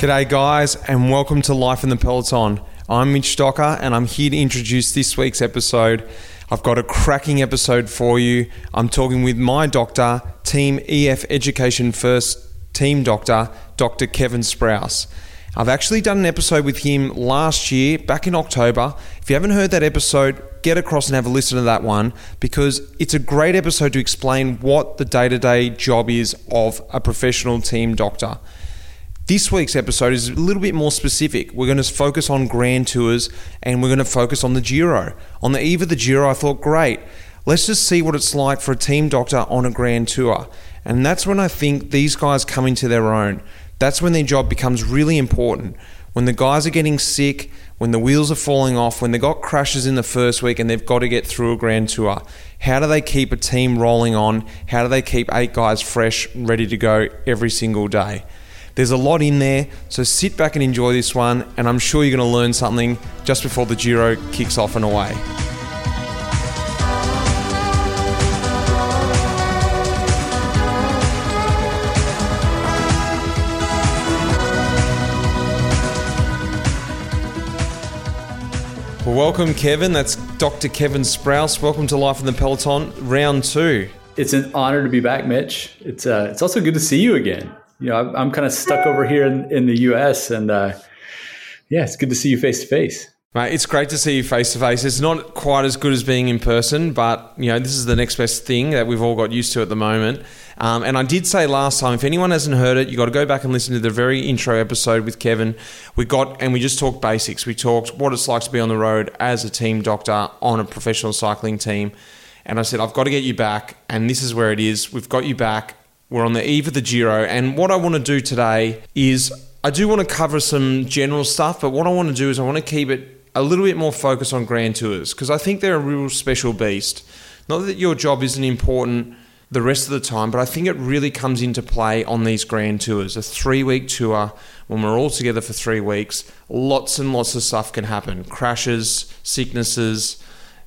G'day, guys, and welcome to Life in the Peloton. I'm Mitch Docker, and I'm here to introduce this week's episode. I've got a cracking episode for you. I'm talking with my doctor, Team EF Education First team doctor, Dr. Kevin Sprouse. I've actually done an episode with him last year, back in October. If you haven't heard that episode, get across and have a listen to that one because it's a great episode to explain what the day to day job is of a professional team doctor. This week's episode is a little bit more specific. We're going to focus on Grand Tours and we're going to focus on the Giro. On the eve of the Giro, I thought, great, let's just see what it's like for a team doctor on a Grand Tour. And that's when I think these guys come into their own. That's when their job becomes really important. When the guys are getting sick, when the wheels are falling off, when they've got crashes in the first week and they've got to get through a grand tour, how do they keep a team rolling on? How do they keep eight guys fresh, ready to go every single day? There's a lot in there, so sit back and enjoy this one, and I'm sure you're going to learn something just before the Giro kicks off and away. Well, welcome, Kevin. That's Dr. Kevin Sprouse. Welcome to Life in the Peloton, round two. It's an honor to be back, Mitch. It's uh, it's also good to see you again you know, I'm, kind of stuck over here in, in the U.S. and uh, yeah, it's good to see you face to face. Mate, it's great to see you face to face. It's not quite as good as being in person, but you know this is the next best thing that we've all got used to at the moment. Um, and I did say last time, if anyone hasn't heard it, you got to go back and listen to the very intro episode with Kevin. We got and we just talked basics. We talked what it's like to be on the road as a team doctor on a professional cycling team. And I said, I've got to get you back, and this is where it is. We've got you back. We're on the eve of the Giro, and what I want to do today is I do want to cover some general stuff, but what I want to do is I want to keep it a little bit more focused on Grand Tours because I think they're a real special beast. Not that your job isn't important the rest of the time, but I think it really comes into play on these Grand Tours. A three week tour, when we're all together for three weeks, lots and lots of stuff can happen crashes, sicknesses,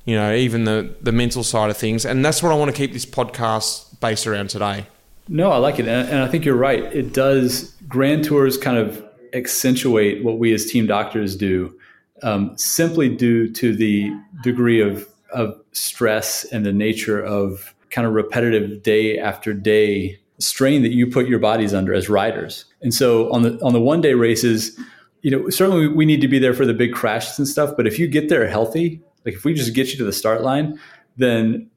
you know, even the, the mental side of things. And that's what I want to keep this podcast based around today. No, I like it. And I think you're right. It does, Grand Tours kind of accentuate what we as team doctors do um, simply due to the degree of, of stress and the nature of kind of repetitive day after day strain that you put your bodies under as riders. And so on the on the one day races, you know, certainly we need to be there for the big crashes and stuff, but if you get there healthy, like if we just get you to the start line, then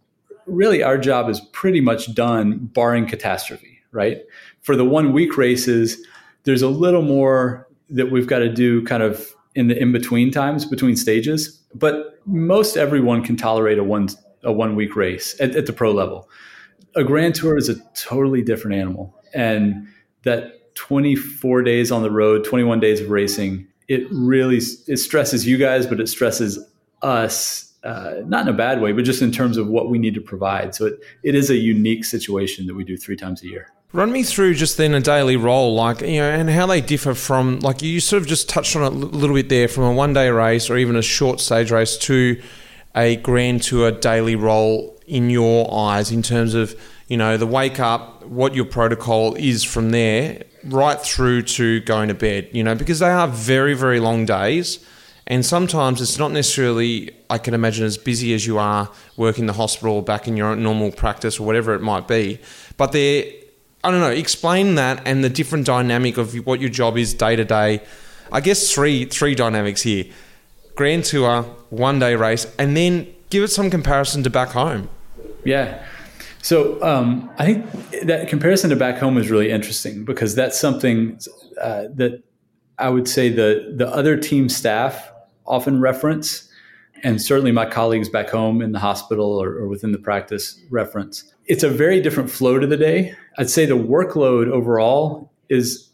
really our job is pretty much done barring catastrophe, right? For the one week races, there's a little more that we've got to do kind of in the in between times between stages, but most everyone can tolerate a one a one week race at, at the pro level. A grand tour is a totally different animal, and that 24 days on the road, 21 days of racing, it really it stresses you guys, but it stresses us uh, not in a bad way, but just in terms of what we need to provide. So it, it is a unique situation that we do three times a year. Run me through just then a daily role, like, you know, and how they differ from, like, you sort of just touched on it a little bit there from a one day race or even a short stage race to a grand tour daily role in your eyes in terms of, you know, the wake up, what your protocol is from there, right through to going to bed, you know, because they are very, very long days and sometimes it's not necessarily, I can imagine, as busy as you are working the hospital back in your normal practice or whatever it might be. But they're, I don't know, explain that and the different dynamic of what your job is day to day. I guess three three dynamics here Grand Tour, one day race, and then give it some comparison to back home. Yeah. So um, I think that comparison to back home is really interesting because that's something uh, that I would say the the other team staff often reference, and certainly my colleagues back home in the hospital or, or within the practice reference. It's a very different flow to the day. I'd say the workload overall is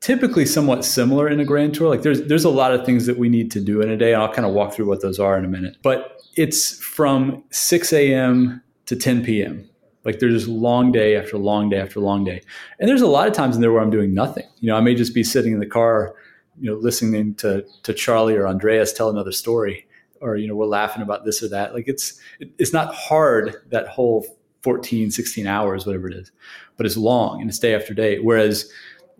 typically somewhat similar in a grand tour. Like there's there's a lot of things that we need to do in a day. I'll kind of walk through what those are in a minute. But it's from 6 a.m. to 10 p.m. Like there's long day after long day after long day. And there's a lot of times in there where I'm doing nothing. You know, I may just be sitting in the car you know listening to to Charlie or Andreas tell another story or you know we're laughing about this or that like it's it's not hard that whole 14 16 hours whatever it is but it's long and it's day after day whereas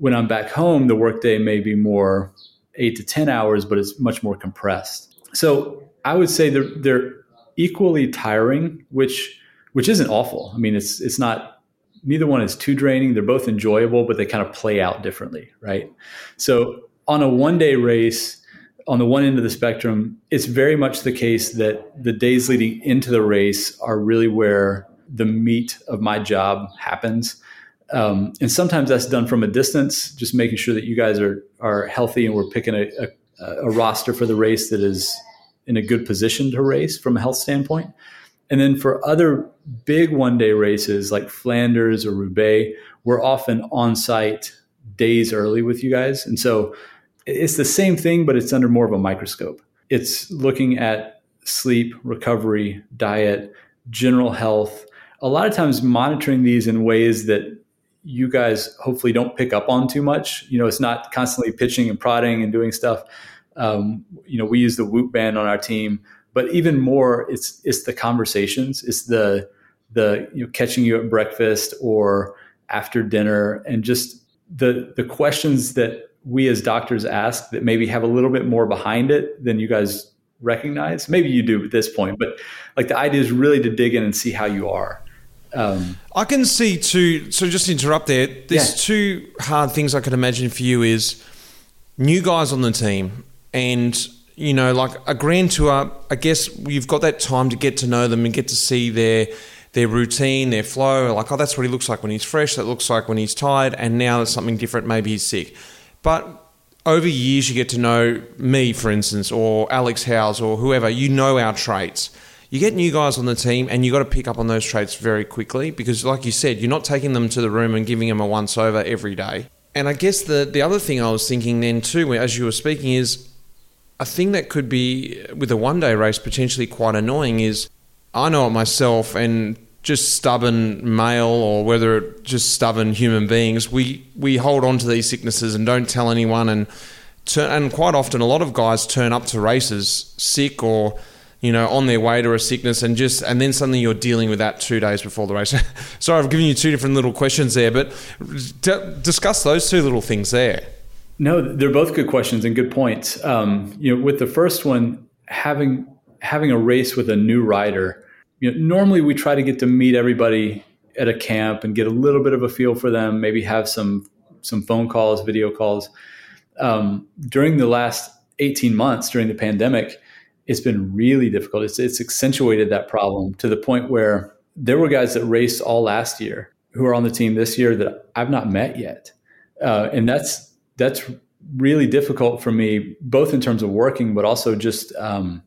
when I'm back home, the workday may be more eight to 10 hours, but it's much more compressed. So I would say they're, they're equally tiring, which, which isn't awful. I mean, it's, it's not, neither one is too draining. They're both enjoyable, but they kind of play out differently. Right. So on a one day race, on the one end of the spectrum, it's very much the case that the days leading into the race are really where the meat of my job happens. Um, and sometimes that's done from a distance, just making sure that you guys are are healthy and we're picking a, a, a roster for the race that is in a good position to race from a health standpoint. And then for other big one day races like Flanders or Roubaix, we're often on site days early with you guys. And so it's the same thing, but it's under more of a microscope. It's looking at sleep, recovery, diet, general health. A lot of times monitoring these in ways that you guys hopefully don't pick up on too much. You know, it's not constantly pitching and prodding and doing stuff. Um, you know, we use the Whoop band on our team, but even more, it's it's the conversations, it's the the you know catching you at breakfast or after dinner, and just the the questions that we as doctors ask that maybe have a little bit more behind it than you guys recognize. Maybe you do at this point, but like the idea is really to dig in and see how you are. Um, I can see two. So just interrupt there. There's yeah. two hard things I could imagine for you is new guys on the team, and you know, like a grand tour. I guess you've got that time to get to know them and get to see their their routine, their flow. Like, oh, that's what he looks like when he's fresh. That looks like when he's tired, and now there's something different. Maybe he's sick. But over years, you get to know me, for instance, or Alex Howes, or whoever. You know our traits. You get new guys on the team, and you got to pick up on those traits very quickly because, like you said, you're not taking them to the room and giving them a once over every day. And I guess the the other thing I was thinking then too, as you were speaking, is a thing that could be with a one day race potentially quite annoying is I know it myself, and just stubborn male or whether it just stubborn human beings, we, we hold on to these sicknesses and don't tell anyone. And, and quite often, a lot of guys turn up to races sick or you know on their way to a sickness and just and then suddenly you're dealing with that two days before the race. Sorry, I've given you two different little questions there, but d- discuss those two little things there. No, they're both good questions and good points. Um, you know, with the first one, having having a race with a new rider you know, normally we try to get to meet everybody at a camp and get a little bit of a feel for them, maybe have some some phone calls, video calls. Um, during the last 18 months during the pandemic, it's been really difficult. It's, it's accentuated that problem to the point where there were guys that raced all last year who are on the team this year that I've not met yet, uh, and that's that's really difficult for me, both in terms of working, but also just um,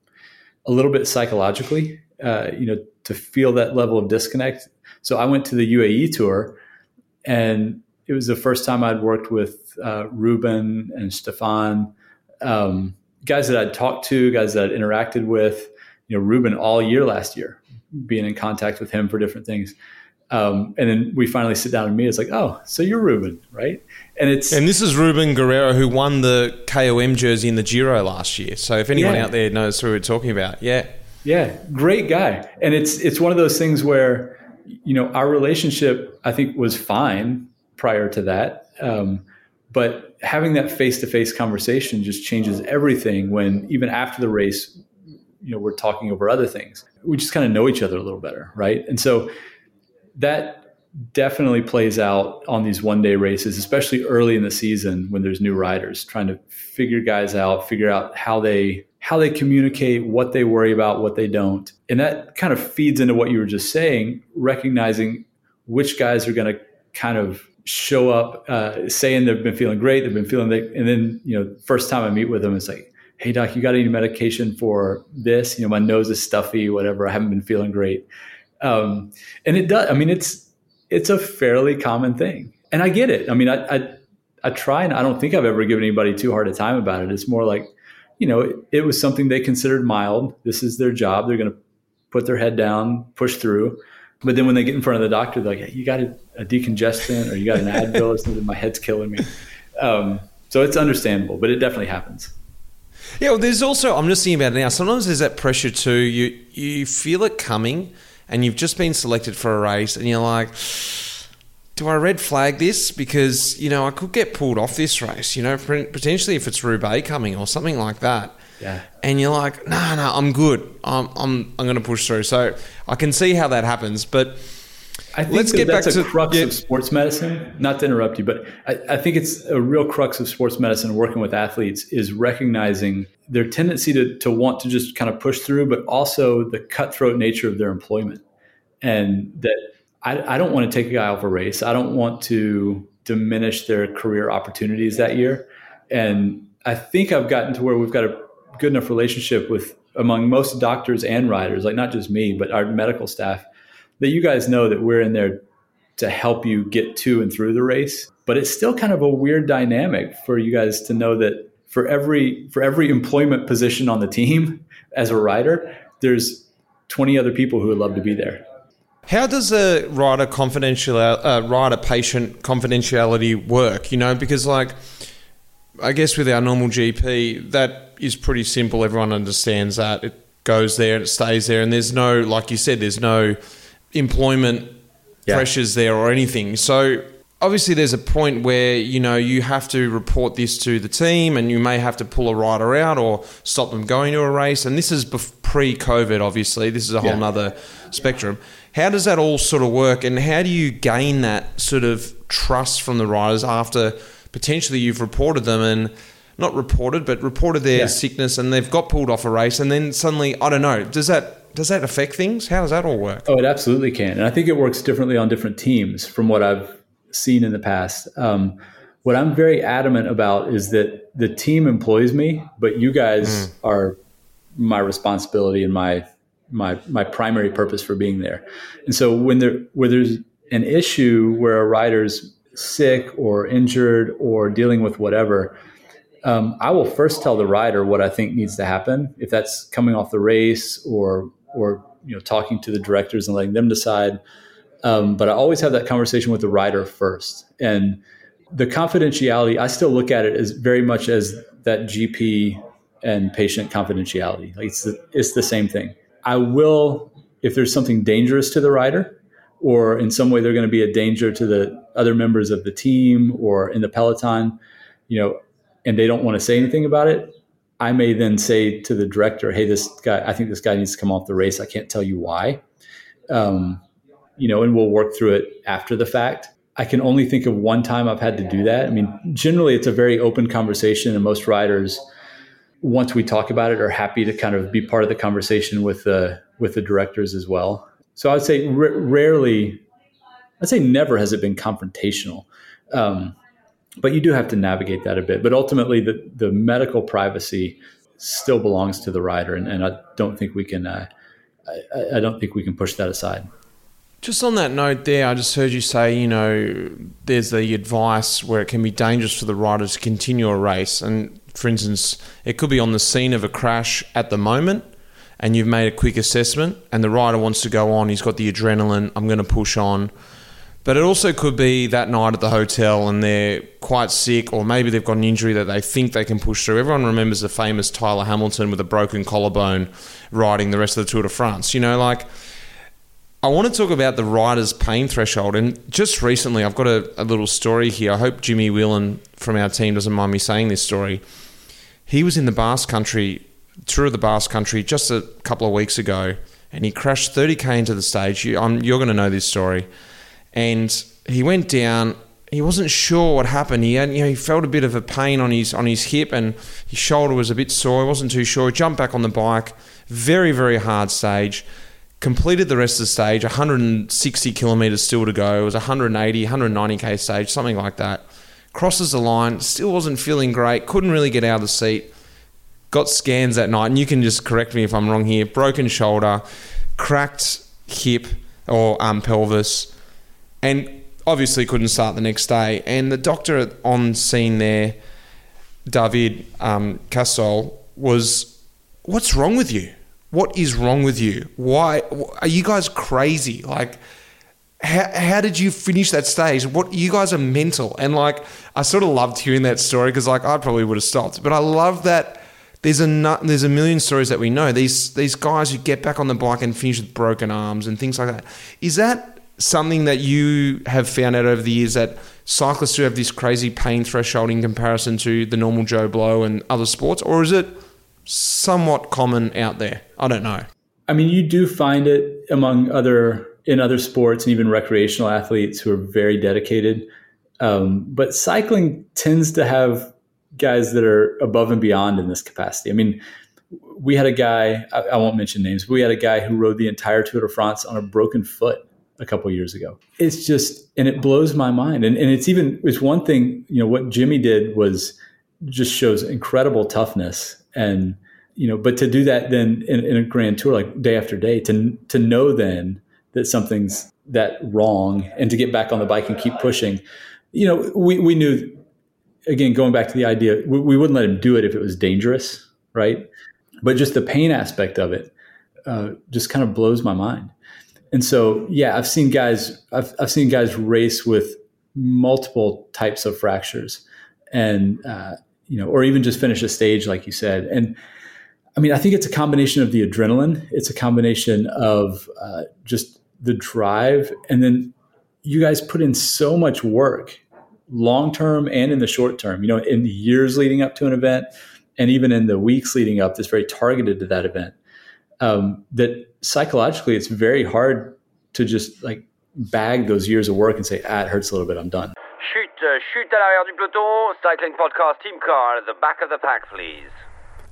a little bit psychologically uh, you know, to feel that level of disconnect. So I went to the UAE tour, and it was the first time I'd worked with uh, Ruben and Stefan, um, guys that I'd talked to, guys that I'd interacted with. You know, Ruben all year last year, being in contact with him for different things. Um, and then we finally sit down and meet. It's like, oh, so you're Ruben, right? And it's and this is Ruben Guerreiro who won the KOM jersey in the Giro last year. So if anyone yeah. out there knows who we're talking about, yeah, yeah, great guy. And it's it's one of those things where you know our relationship I think was fine prior to that, um, but having that face to face conversation just changes everything. When even after the race, you know, we're talking over other things. We just kind of know each other a little better, right? And so that definitely plays out on these one day races, especially early in the season when there's new riders trying to figure guys out, figure out how they how they communicate, what they worry about, what they don't. And that kind of feeds into what you were just saying, recognizing which guys are going to kind of show up uh, saying they've been feeling great, they've been feeling that, and then, you know, first time I meet with them, it's like, hey, doc, you got any medication for this? You know, my nose is stuffy, whatever. I haven't been feeling great. Um, and it does, I mean, it's, it's a fairly common thing. And I get it. I mean, I, I, I try and I don't think I've ever given anybody too hard a time about it. It's more like, you know, it, it was something they considered mild. This is their job. They're going to put their head down, push through. But then when they get in front of the doctor, they're like, hey, you got a, a, decongestant or you got an Advil or something, my head's killing me. Um, so it's understandable, but it definitely happens. Yeah, well, there's also, I'm just thinking about it now, sometimes there's that pressure too. You, you feel it coming and you've just been selected for a race and you're like, do I red flag this because you know I could get pulled off this race? You know, potentially if it's Roubaix coming or something like that. Yeah. And you're like, no, nah, no, nah, I'm good. I'm I'm I'm going to push through. So I can see how that happens, but. I think Let's get that's back a to, crux yeah. of sports medicine. Not to interrupt you, but I, I, think it's a real crux of sports medicine working with athletes is recognizing their tendency to, to want to just kind of push through, but also the cutthroat nature of their employment. And that I, I don't want to take a guy off a race. I don't want to diminish their career opportunities that year. And I think I've gotten to where we've got a good enough relationship with among most doctors and riders, like not just me, but our medical staff, that you guys know that we're in there to help you get to and through the race. But it's still kind of a weird dynamic for you guys to know that for every for every employment position on the team as a rider, there's 20 other people who would love to be there. How does a rider confidential uh, rider patient confidentiality work? You know, because like I guess with our normal GP, that is pretty simple. Everyone understands that it goes there and it stays there, and there's no, like you said, there's no employment yeah. pressures there or anything. So obviously there's a point where you know you have to report this to the team and you may have to pull a rider out or stop them going to a race and this is pre-covid obviously this is a whole yeah. nother spectrum how does that all sort of work, and how do you gain that sort of trust from the riders after potentially you've reported them and not reported, but reported their yeah. sickness and they've got pulled off a race, and then suddenly I don't know, does that does that affect things? How does that all work? Oh, it absolutely can, and I think it works differently on different teams from what I've seen in the past. Um, what I'm very adamant about is that the team employs me, but you guys mm. are my responsibility and my my my primary purpose for being there. And so when there where there's an issue where a rider's sick or injured or dealing with whatever, um, I will first tell the rider what I think needs to happen. If that's coming off the race or or you know talking to the directors and letting them decide. Um, but I always have that conversation with the rider first. And the confidentiality, I still look at it as very much as that GP and patient confidentiality. Like it's the, it's the same thing. I will, if there's something dangerous to the rider, or in some way they're going to be a danger to the other members of the team or in the peloton, you know, and they don't want to say anything about it, I may then say to the director, "Hey, this guy, I think this guy needs to come off the race. I can't tell you why." Um, you know, and we'll work through it after the fact. I can only think of one time I've had to do that. I mean, generally it's a very open conversation, and most riders once we talk about it, are happy to kind of be part of the conversation with the with the directors as well. So I'd say r- rarely, I'd say never has it been confrontational, um, but you do have to navigate that a bit. But ultimately, the the medical privacy still belongs to the rider, and, and I don't think we can. Uh, I, I don't think we can push that aside. Just on that note, there, I just heard you say, you know, there's the advice where it can be dangerous for the rider to continue a race, and for instance, it could be on the scene of a crash at the moment and you've made a quick assessment and the rider wants to go on, he's got the adrenaline, I'm going to push on. But it also could be that night at the hotel and they're quite sick, or maybe they've got an injury that they think they can push through. Everyone remembers the famous Tyler Hamilton with a broken collarbone riding the rest of the Tour de France. You know, like, I want to talk about the rider's pain threshold. And just recently, I've got a, a little story here. I hope Jimmy Whelan from our team doesn't mind me saying this story. He was in the Basque Country, tour of the Basque Country, just a couple of weeks ago, and he crashed 30k into the stage. You, um, are going to know this story. And he went down. He wasn't sure what happened. He had, you know, he felt a bit of a pain on his on his hip, and his shoulder was a bit sore. He wasn't too sure. He jumped back on the bike. Very very hard stage. Completed the rest of the stage. 160 kilometers still to go. It was 180, 190k stage, something like that crosses the line, still wasn't feeling great, couldn't really get out of the seat. Got scans that night, and you can just correct me if I'm wrong here. Broken shoulder, cracked hip or um, pelvis, and obviously couldn't start the next day. And the doctor on scene there, David um, was, "What's wrong with you? What is wrong with you? Why are you guys crazy? Like." How, how did you finish that stage? What you guys are mental, and like I sort of loved hearing that story because like I probably would have stopped, but I love that there's a there's a million stories that we know these these guys who get back on the bike and finish with broken arms and things like that. Is that something that you have found out over the years that cyclists do have this crazy pain threshold in comparison to the normal Joe Blow and other sports, or is it somewhat common out there? I don't know. I mean, you do find it among other in other sports and even recreational athletes who are very dedicated. Um, but cycling tends to have guys that are above and beyond in this capacity. I mean, we had a guy, I, I won't mention names, but we had a guy who rode the entire Tour de France on a broken foot a couple years ago. It's just, and it blows my mind. And, and it's even, it's one thing, you know, what Jimmy did was just shows incredible toughness. And, you know, but to do that then in, in a grand tour, like day after day, to, to know then that something's that wrong and to get back on the bike and keep pushing, you know, we, we knew, again, going back to the idea, we, we wouldn't let him do it if it was dangerous, right? But just the pain aspect of it uh, just kind of blows my mind. And so, yeah, I've seen guys, I've, I've seen guys race with multiple types of fractures and, uh, you know, or even just finish a stage, like you said. And I mean, I think it's a combination of the adrenaline. It's a combination of uh, just the drive. And then you guys put in so much work long term and in the short term, you know, in the years leading up to an event and even in the weeks leading up that's very targeted to that event. Um, that psychologically it's very hard to just like bag those years of work and say, ah, it hurts a little bit, I'm done. shoot uh, chute à l'arrière du peloton, cycling podcast team car at the back of the pack, please.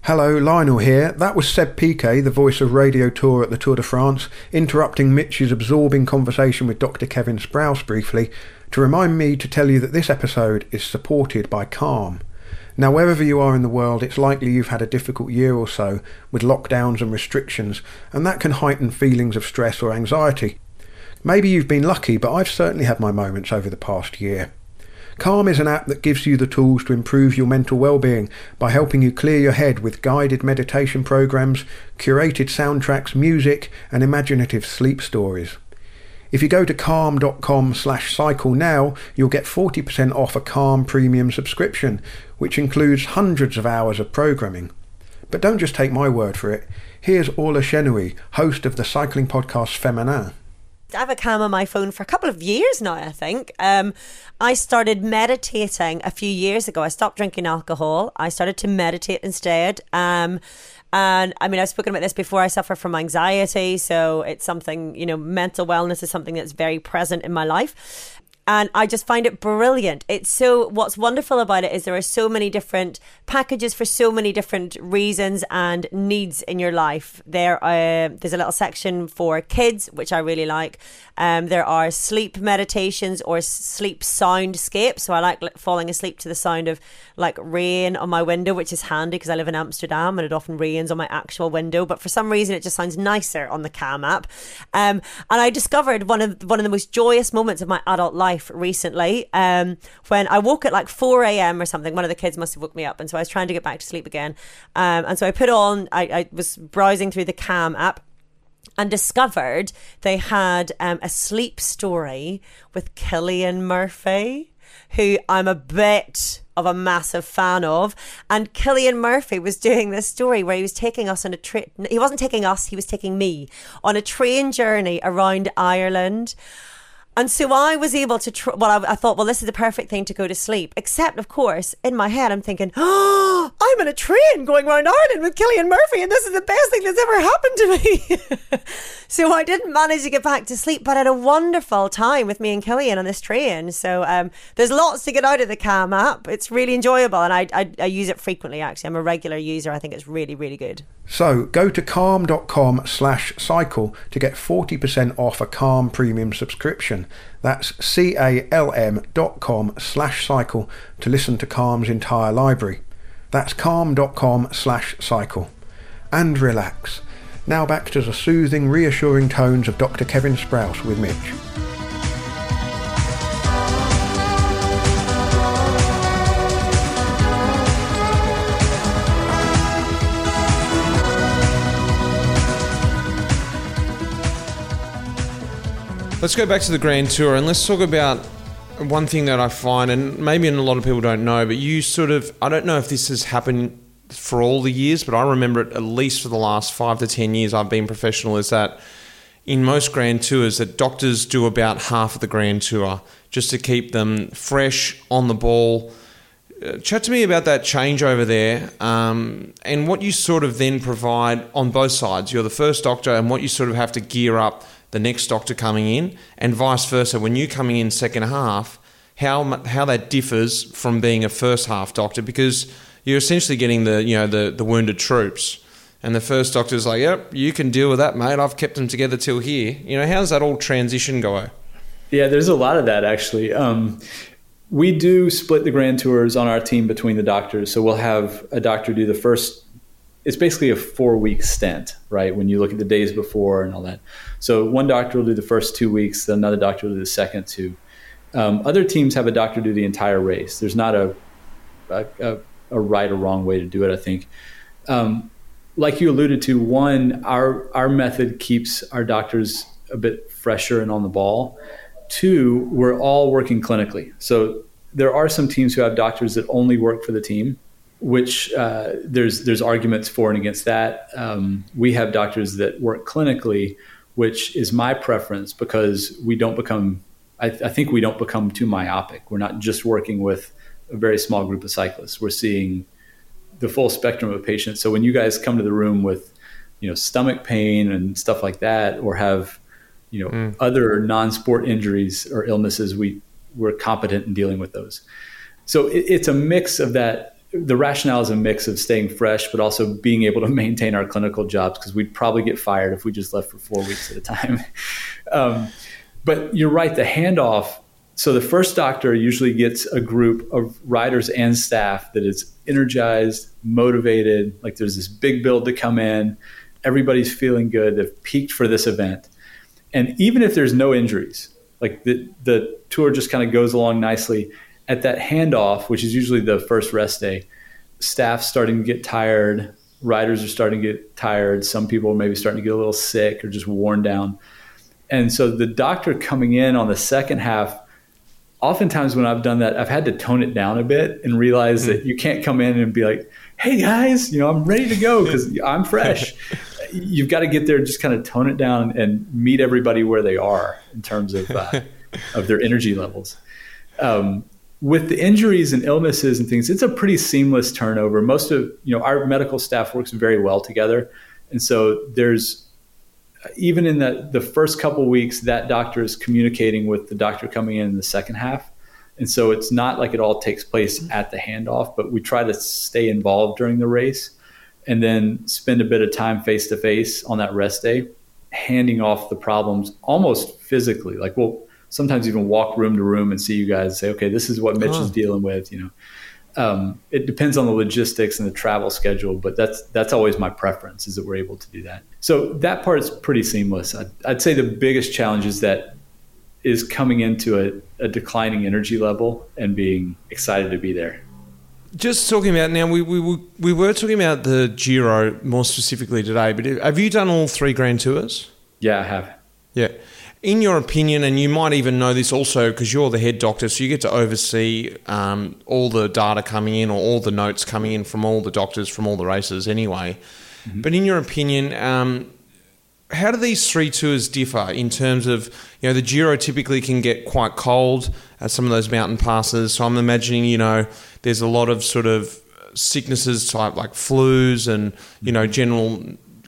Hello, Lionel here. That was Seb Piquet, the voice of Radio Tour at the Tour de France, interrupting Mitch's absorbing conversation with Dr. Kevin Sprouse briefly to remind me to tell you that this episode is supported by Calm. Now, wherever you are in the world, it's likely you've had a difficult year or so with lockdowns and restrictions, and that can heighten feelings of stress or anxiety. Maybe you've been lucky, but I've certainly had my moments over the past year. Calm is an app that gives you the tools to improve your mental well-being by helping you clear your head with guided meditation programs, curated soundtracks, music, and imaginative sleep stories. If you go to calm.com slash cycle now, you'll get 40% off a Calm premium subscription, which includes hundreds of hours of programming. But don't just take my word for it. Here's Orla Chennaoui, host of the cycling podcast Feminin. I have a Calm on my phone for a couple of years now, I think. Um, I started meditating a few years ago. I stopped drinking alcohol. I started to meditate instead. Um, and I mean, I've spoken about this before. I suffer from anxiety. So it's something, you know, mental wellness is something that's very present in my life and I just find it brilliant. It's so what's wonderful about it is there are so many different packages for so many different reasons and needs in your life. There, uh, there's a little section for kids, which I really like. Um, there are sleep meditations or sleep soundscapes. So I like falling asleep to the sound of like rain on my window, which is handy because I live in Amsterdam and it often rains on my actual window. But for some reason, it just sounds nicer on the Calm app. Um, and I discovered one of one of the most joyous moments of my adult life recently um, when I woke at like 4 a.m. or something. One of the kids must have woke me up. And so I was trying to get back to sleep again. Um, and so I put on, I, I was browsing through the Calm app and discovered they had um, a sleep story with Cillian Murphy, who I'm a bit of a massive fan of. And Cillian Murphy was doing this story where he was taking us on a trip. He wasn't taking us, he was taking me on a train journey around Ireland. And so I was able to, tr- well, I, I, thought, well, this is the perfect thing to go to sleep. Except, of course, in my head, I'm thinking, oh, I'm in a train going around Ireland with Cillian Murphy, and this is the best thing that's ever happened to me. so I didn't manage to get back to sleep, but I had a wonderful time with me and Cillian on this train. So um, there's lots to get out of the Calm app. It's really enjoyable, and I, I, I use it frequently, actually. I'm a regular user. I think it's really, really good. So go to calm.com slash cycle to get 40% off a Calm premium subscription. That's C-A-L-M dot com slash cycle to listen to Calm's entire library. That's calm.com slash cycle. And relax. Now back to the soothing, reassuring tones of Dr. Kevin Sprouse with Mitch. Let's go back to the Grand Tour and let's talk about one thing that I find, and maybe a lot of people don't know, but you sort of, I don't know if this has happened for all the years, but I remember it at least for the last five to 10 years I've been professional, is that in most grand tours that doctors do about half of the grand tour just to keep them fresh on the ball. Uh, chat to me about that change over there um, and what you sort of then provide on both sides. You're the first doctor, and what you sort of have to gear up the next doctor coming in, and vice versa. When you coming in second half, how how that differs from being a first half doctor because you're essentially getting the you know the the wounded troops. And the first doctor's like, "Yep, you can deal with that, mate. I've kept them together till here." You know, how does that all transition go? Yeah, there's a lot of that actually. Um, we do split the grand tours on our team between the doctors. So we'll have a doctor do the first. It's basically a four week stint, right? When you look at the days before and all that. So one doctor will do the first two weeks, then another doctor will do the second two. Um, other teams have a doctor do the entire race. There's not a a, a, a right or wrong way to do it. I think. Um, like you alluded to, one, our our method keeps our doctors a bit fresher and on the ball. Two, we're all working clinically. So there are some teams who have doctors that only work for the team, which uh, there's there's arguments for and against that. Um, we have doctors that work clinically, which is my preference because we don't become. I, I think we don't become too myopic. We're not just working with a very small group of cyclists. We're seeing the full spectrum of patients. So when you guys come to the room with, you know, stomach pain and stuff like that, or have you know mm. other non-sport injuries or illnesses we we're competent in dealing with those so it, it's a mix of that the rationale is a mix of staying fresh but also being able to maintain our clinical jobs because we'd probably get fired if we just left for four weeks at a time um, but you're right the handoff so the first doctor usually gets a group of riders and staff that is energized motivated like there's this big build to come in everybody's feeling good they've peaked for this event and even if there's no injuries, like the the tour just kind of goes along nicely. At that handoff, which is usually the first rest day, staff's starting to get tired. Riders are starting to get tired. Some people are maybe starting to get a little sick or just worn down. And so the doctor coming in on the second half, oftentimes when I've done that, I've had to tone it down a bit and realize mm-hmm. that you can't come in and be like, hey guys, you know, I'm ready to go because I'm fresh you've got to get there, and just kind of tone it down and meet everybody where they are in terms of uh, of their energy levels. Um, with the injuries and illnesses and things, it's a pretty seamless turnover. Most of you know our medical staff works very well together, and so there's even in the the first couple weeks that doctor is communicating with the doctor coming in in the second half. And so it's not like it all takes place mm-hmm. at the handoff, but we try to stay involved during the race and then spend a bit of time face to face on that rest day, handing off the problems almost physically. Like we'll sometimes even walk room to room and see you guys say, okay, this is what Mitch oh. is dealing with. You know, um, it depends on the logistics and the travel schedule, but that's that's always my preference is that we're able to do that. So that part is pretty seamless. I'd, I'd say the biggest challenge is that is coming into a, a declining energy level and being excited to be there just talking about now, we, we, we were talking about the Giro more specifically today, but have you done all three Grand Tours? Yeah, I have. Yeah. In your opinion, and you might even know this also because you're the head doctor, so you get to oversee um, all the data coming in or all the notes coming in from all the doctors from all the races anyway. Mm-hmm. But in your opinion, um, how do these three tours differ in terms of you know the Giro typically can get quite cold at some of those mountain passes, so I'm imagining you know there's a lot of sort of sicknesses type like flus and you know general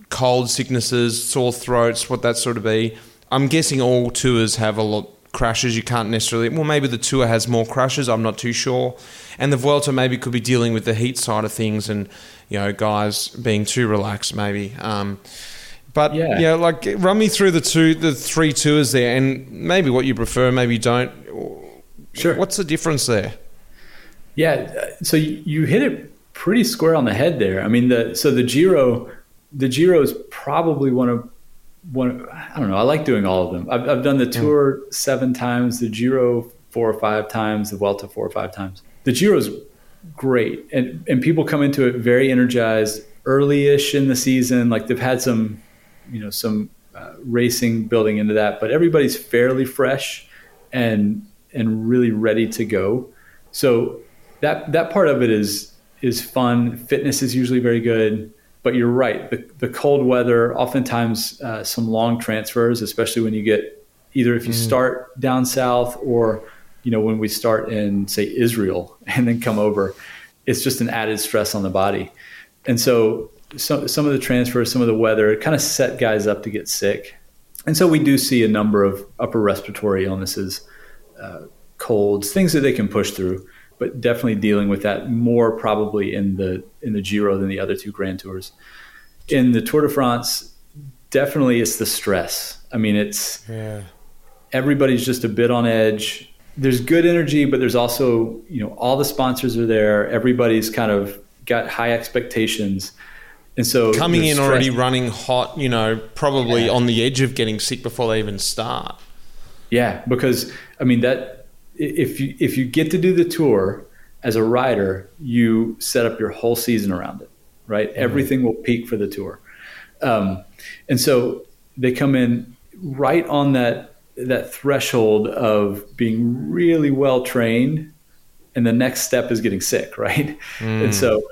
cold sicknesses, sore throats, what that sort of be. I'm guessing all tours have a lot crashes. You can't necessarily. Well, maybe the tour has more crashes. I'm not too sure. And the Vuelta maybe could be dealing with the heat side of things, and you know guys being too relaxed maybe. Um, but yeah. yeah, like run me through the two, the three tours there, and maybe what you prefer, maybe you don't. Sure. What's the difference there? Yeah, so you hit it pretty square on the head there. I mean, the so the Giro, the Giro is probably one of one. I don't know. I like doing all of them. I've, I've done the. Tour mm. seven times, the Giro four or five times, the Vuelta four or five times. The Giro is great, and and people come into it very energized early-ish in the season. Like they've had some you know some uh, racing building into that, but everybody's fairly fresh and and really ready to go. So that that part of it is is fun. Fitness is usually very good. But you're right. The, the cold weather, oftentimes uh, some long transfers, especially when you get either if you mm. start down south or you know when we start in say Israel and then come over, it's just an added stress on the body. And so some some of the transfers, some of the weather, it kind of set guys up to get sick. And so we do see a number of upper respiratory illnesses, uh, colds, things that they can push through but definitely dealing with that more probably in the in the Giro than the other two Grand Tours. In the Tour de France, definitely it's the stress. I mean, it's yeah. everybody's just a bit on edge. There's good energy, but there's also you know all the sponsors are there. Everybody's kind of got high expectations. And so coming in already running hot, you know, probably yeah. on the edge of getting sick before they even start. Yeah, because I mean that if you if you get to do the tour as a rider, you set up your whole season around it, right? Mm-hmm. Everything will peak for the tour, um, and so they come in right on that that threshold of being really well trained, and the next step is getting sick, right? Mm. And so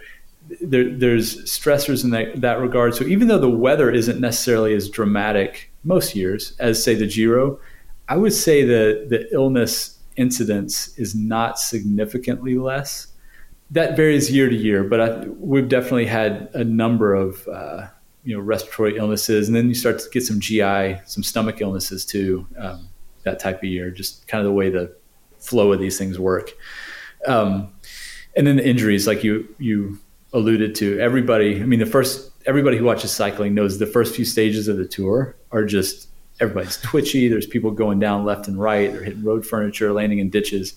there, there's stressors in that, that regard. So even though the weather isn't necessarily as dramatic most years as say the Giro, I would say the the illness incidence is not significantly less. That varies year to year, but I, we've definitely had a number of uh, you know respiratory illnesses, and then you start to get some GI, some stomach illnesses too. Um, that type of year, just kind of the way the flow of these things work. Um, and then the injuries, like you you alluded to, everybody. I mean, the first everybody who watches cycling knows the first few stages of the tour are just everybody's twitchy. There's people going down left and right. They're hitting road furniture, landing in ditches.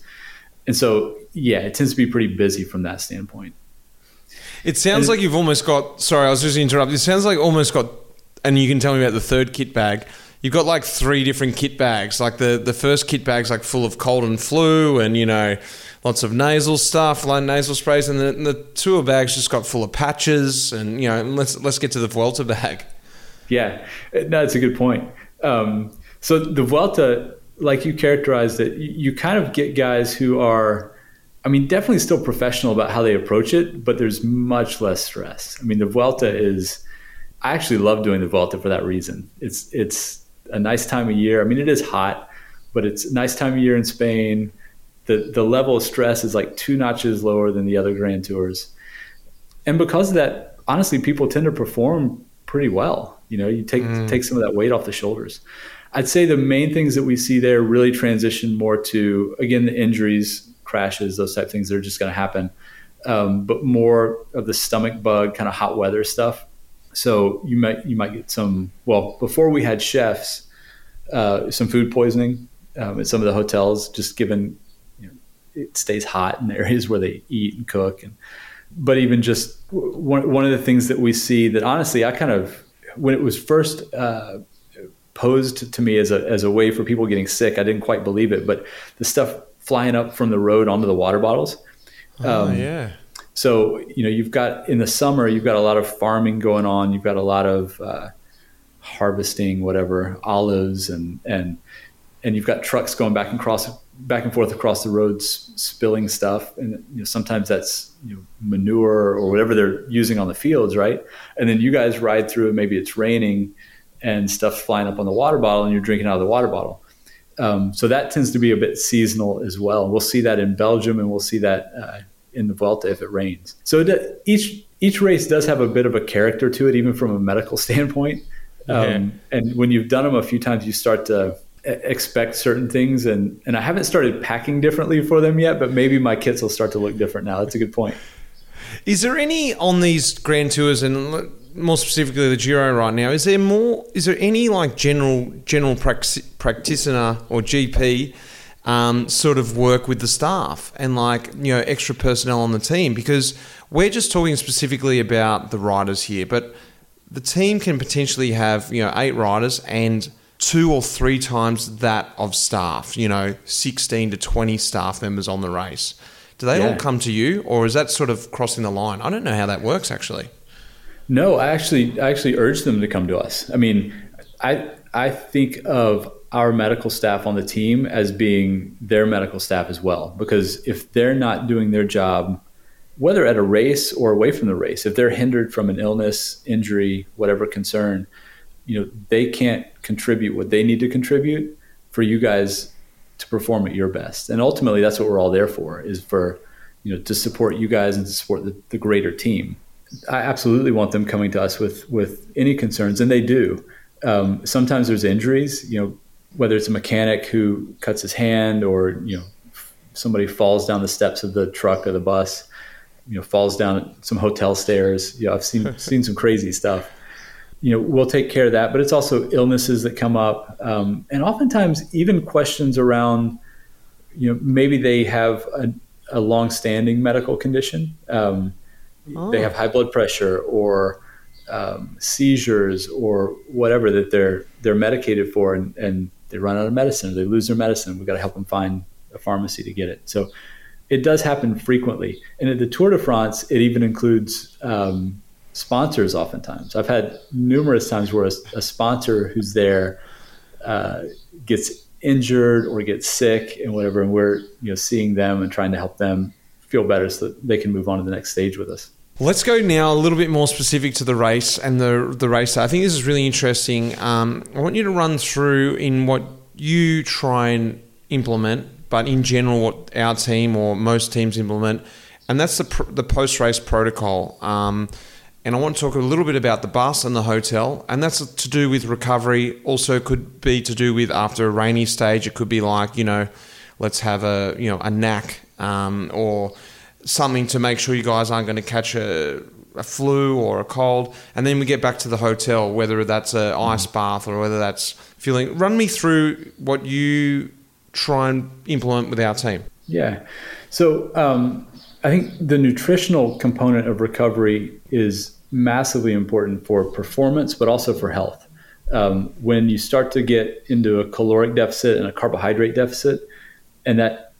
And so, yeah, it tends to be pretty busy from that standpoint. It sounds and, like you've almost got, sorry, I was just interrupting. It sounds like almost got, and you can tell me about the third kit bag. You've got like three different kit bags. Like the, the first kit bag's like full of cold and flu and, you know, lots of nasal stuff, like nasal sprays. And the, the tour bag's just got full of patches. And, you know, let's, let's get to the Vuelta bag. Yeah, no, that's a good point. Um, so the Vuelta, like you characterized it, you kind of get guys who are, I mean, definitely still professional about how they approach it, but there's much less stress. I mean, the Vuelta is, I actually love doing the Vuelta for that reason. It's it's a nice time of year. I mean, it is hot, but it's a nice time of year in Spain. The the level of stress is like two notches lower than the other Grand Tours, and because of that, honestly, people tend to perform pretty well. You know, you take mm. take some of that weight off the shoulders. I'd say the main things that we see there really transition more to again the injuries, crashes, those type of things that are just going to happen, um, but more of the stomach bug, kind of hot weather stuff. So you might you might get some. Well, before we had chefs, uh, some food poisoning um, at some of the hotels, just given you know, it stays hot in the areas where they eat and cook, and but even just one one of the things that we see that honestly I kind of when it was first uh, posed to me as a as a way for people getting sick, I didn't quite believe it. But the stuff flying up from the road onto the water bottles. Oh um, yeah. So you know you've got in the summer you've got a lot of farming going on. You've got a lot of uh, harvesting, whatever olives and and and you've got trucks going back and cross back and forth across the roads spilling stuff. And you know, sometimes that's you know, manure or whatever they're using on the fields right? And then you guys ride through maybe it's raining and stuff's flying up on the water bottle and you're drinking out of the water bottle. Um, so that tends to be a bit seasonal as well. We'll see that in belgium and we'll see that uh, in the Vuelta if it rains. So each each race does have a bit of a character to it even from a medical standpoint. Um, and when you've done them a few times you start to expect certain things and and I haven't started packing differently for them yet but maybe my kits will start to look different now. That's a good point. Is there any on these grand tours and more specifically the Giro right now is there more is there any like general general practitioner or GP um, sort of work with the staff and like you know extra personnel on the team? Because we're just talking specifically about the riders here but the team can potentially have you know eight riders and two or three times that of staff, you know, 16 to 20 staff members on the race. Do they yeah. all come to you or is that sort of crossing the line? I don't know how that works actually. No, I actually I actually urge them to come to us. I mean, I I think of our medical staff on the team as being their medical staff as well because if they're not doing their job whether at a race or away from the race, if they're hindered from an illness, injury, whatever concern, you know, they can't contribute what they need to contribute for you guys to perform at your best. And ultimately that's what we're all there for is for, you know, to support you guys and to support the, the greater team. I absolutely want them coming to us with with any concerns, and they do. Um, sometimes there's injuries, you know, whether it's a mechanic who cuts his hand or you know somebody falls down the steps of the truck or the bus you know falls down some hotel stairs. You know, I've seen seen some crazy stuff. You know, we'll take care of that, but it's also illnesses that come up, um, and oftentimes even questions around, you know, maybe they have a, a long-standing medical condition. Um, oh. They have high blood pressure or um, seizures or whatever that they're they're medicated for, and, and they run out of medicine or they lose their medicine. We've got to help them find a pharmacy to get it. So it does happen frequently. And at the Tour de France, it even includes um, sponsors oftentimes. I've had numerous times where a, a sponsor who's there uh, gets injured or gets sick and whatever, and we're you know seeing them and trying to help them feel better so that they can move on to the next stage with us. Let's go now a little bit more specific to the race and the the race. I think this is really interesting. Um, I want you to run through in what you try and implement but in general, what our team or most teams implement, and that's the, the post race protocol. Um, and I want to talk a little bit about the bus and the hotel, and that's to do with recovery. Also, could be to do with after a rainy stage. It could be like you know, let's have a you know a NAC um, or something to make sure you guys aren't going to catch a, a flu or a cold. And then we get back to the hotel, whether that's an ice bath or whether that's feeling. Run me through what you try and implement with our team? Yeah. So um, I think the nutritional component of recovery is massively important for performance, but also for health. Um, when you start to get into a caloric deficit and a carbohydrate deficit, and that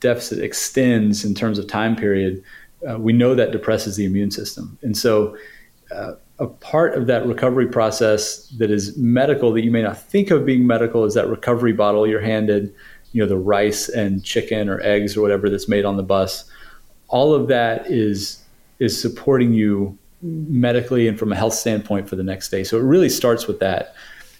deficit extends in terms of time period, uh, we know that depresses the immune system. And so, uh, a part of that recovery process that is medical that you may not think of being medical is that recovery bottle you're handed, you know, the rice and chicken or eggs or whatever that's made on the bus. All of that is is supporting you medically and from a health standpoint for the next day. So it really starts with that.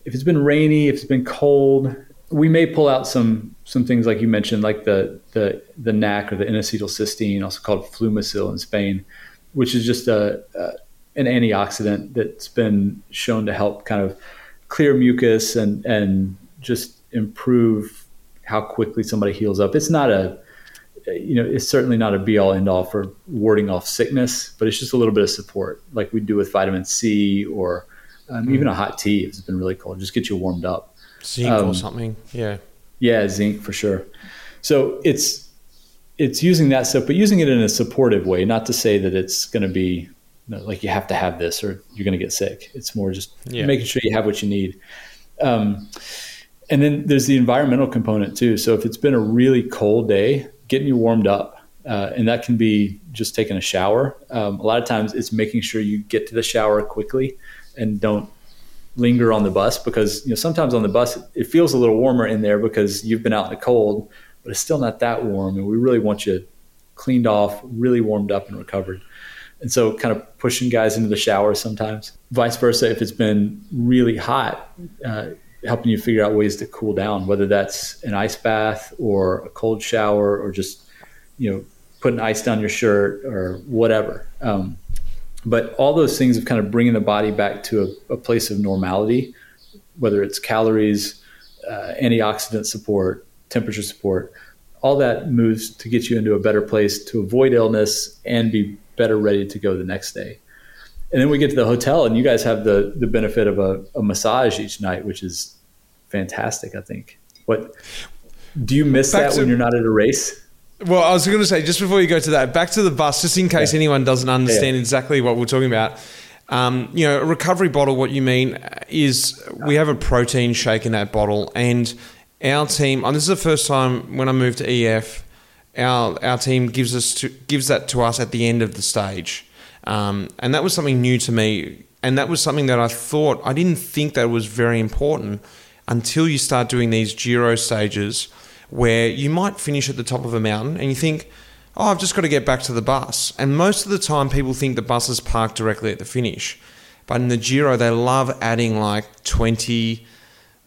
If it's been rainy, if it's been cold, we may pull out some some things like you mentioned, like the the the NAC or the N-acetylcysteine, also called Fluimucil in Spain, which is just a, a an antioxidant that's been shown to help kind of clear mucus and and just improve how quickly somebody heals up. It's not a you know, it's certainly not a be all end all for warding off sickness, but it's just a little bit of support, like we do with vitamin C or um, mm. even a hot tea if it's been really cold. Just get you warmed up. Zinc um, or something, yeah. Yeah, zinc for sure. So it's it's using that stuff, but using it in a supportive way. Not to say that it's going to be like you have to have this or you're going to get sick. It's more just yeah. making sure you have what you need. Um, and then there's the environmental component too. So if it's been a really cold day, getting you warmed up, uh, and that can be just taking a shower. Um, a lot of times it's making sure you get to the shower quickly and don't linger on the bus because you know sometimes on the bus it feels a little warmer in there because you've been out in the cold, but it's still not that warm, and we really want you cleaned off, really warmed up and recovered. And so, kind of pushing guys into the shower sometimes. Vice versa, if it's been really hot, uh, helping you figure out ways to cool down, whether that's an ice bath or a cold shower or just, you know, putting ice down your shirt or whatever. Um, but all those things of kind of bringing the body back to a, a place of normality, whether it's calories, uh, antioxidant support, temperature support, all that moves to get you into a better place to avoid illness and be better ready to go the next day and then we get to the hotel and you guys have the the benefit of a, a massage each night which is fantastic i think what do you miss back that to, when you're not at a race well i was going to say just before you go to that back to the bus just in case yeah. anyone doesn't understand yeah. exactly what we're talking about um, you know a recovery bottle what you mean is we have a protein shake in that bottle and our team and this is the first time when i moved to ef our our team gives us to, gives that to us at the end of the stage um, and that was something new to me. And that was something that I thought, I didn't think that was very important until you start doing these Giro stages where you might finish at the top of a mountain and you think, oh, I've just got to get back to the bus. And most of the time, people think the bus is parked directly at the finish. But in the Giro, they love adding like 20,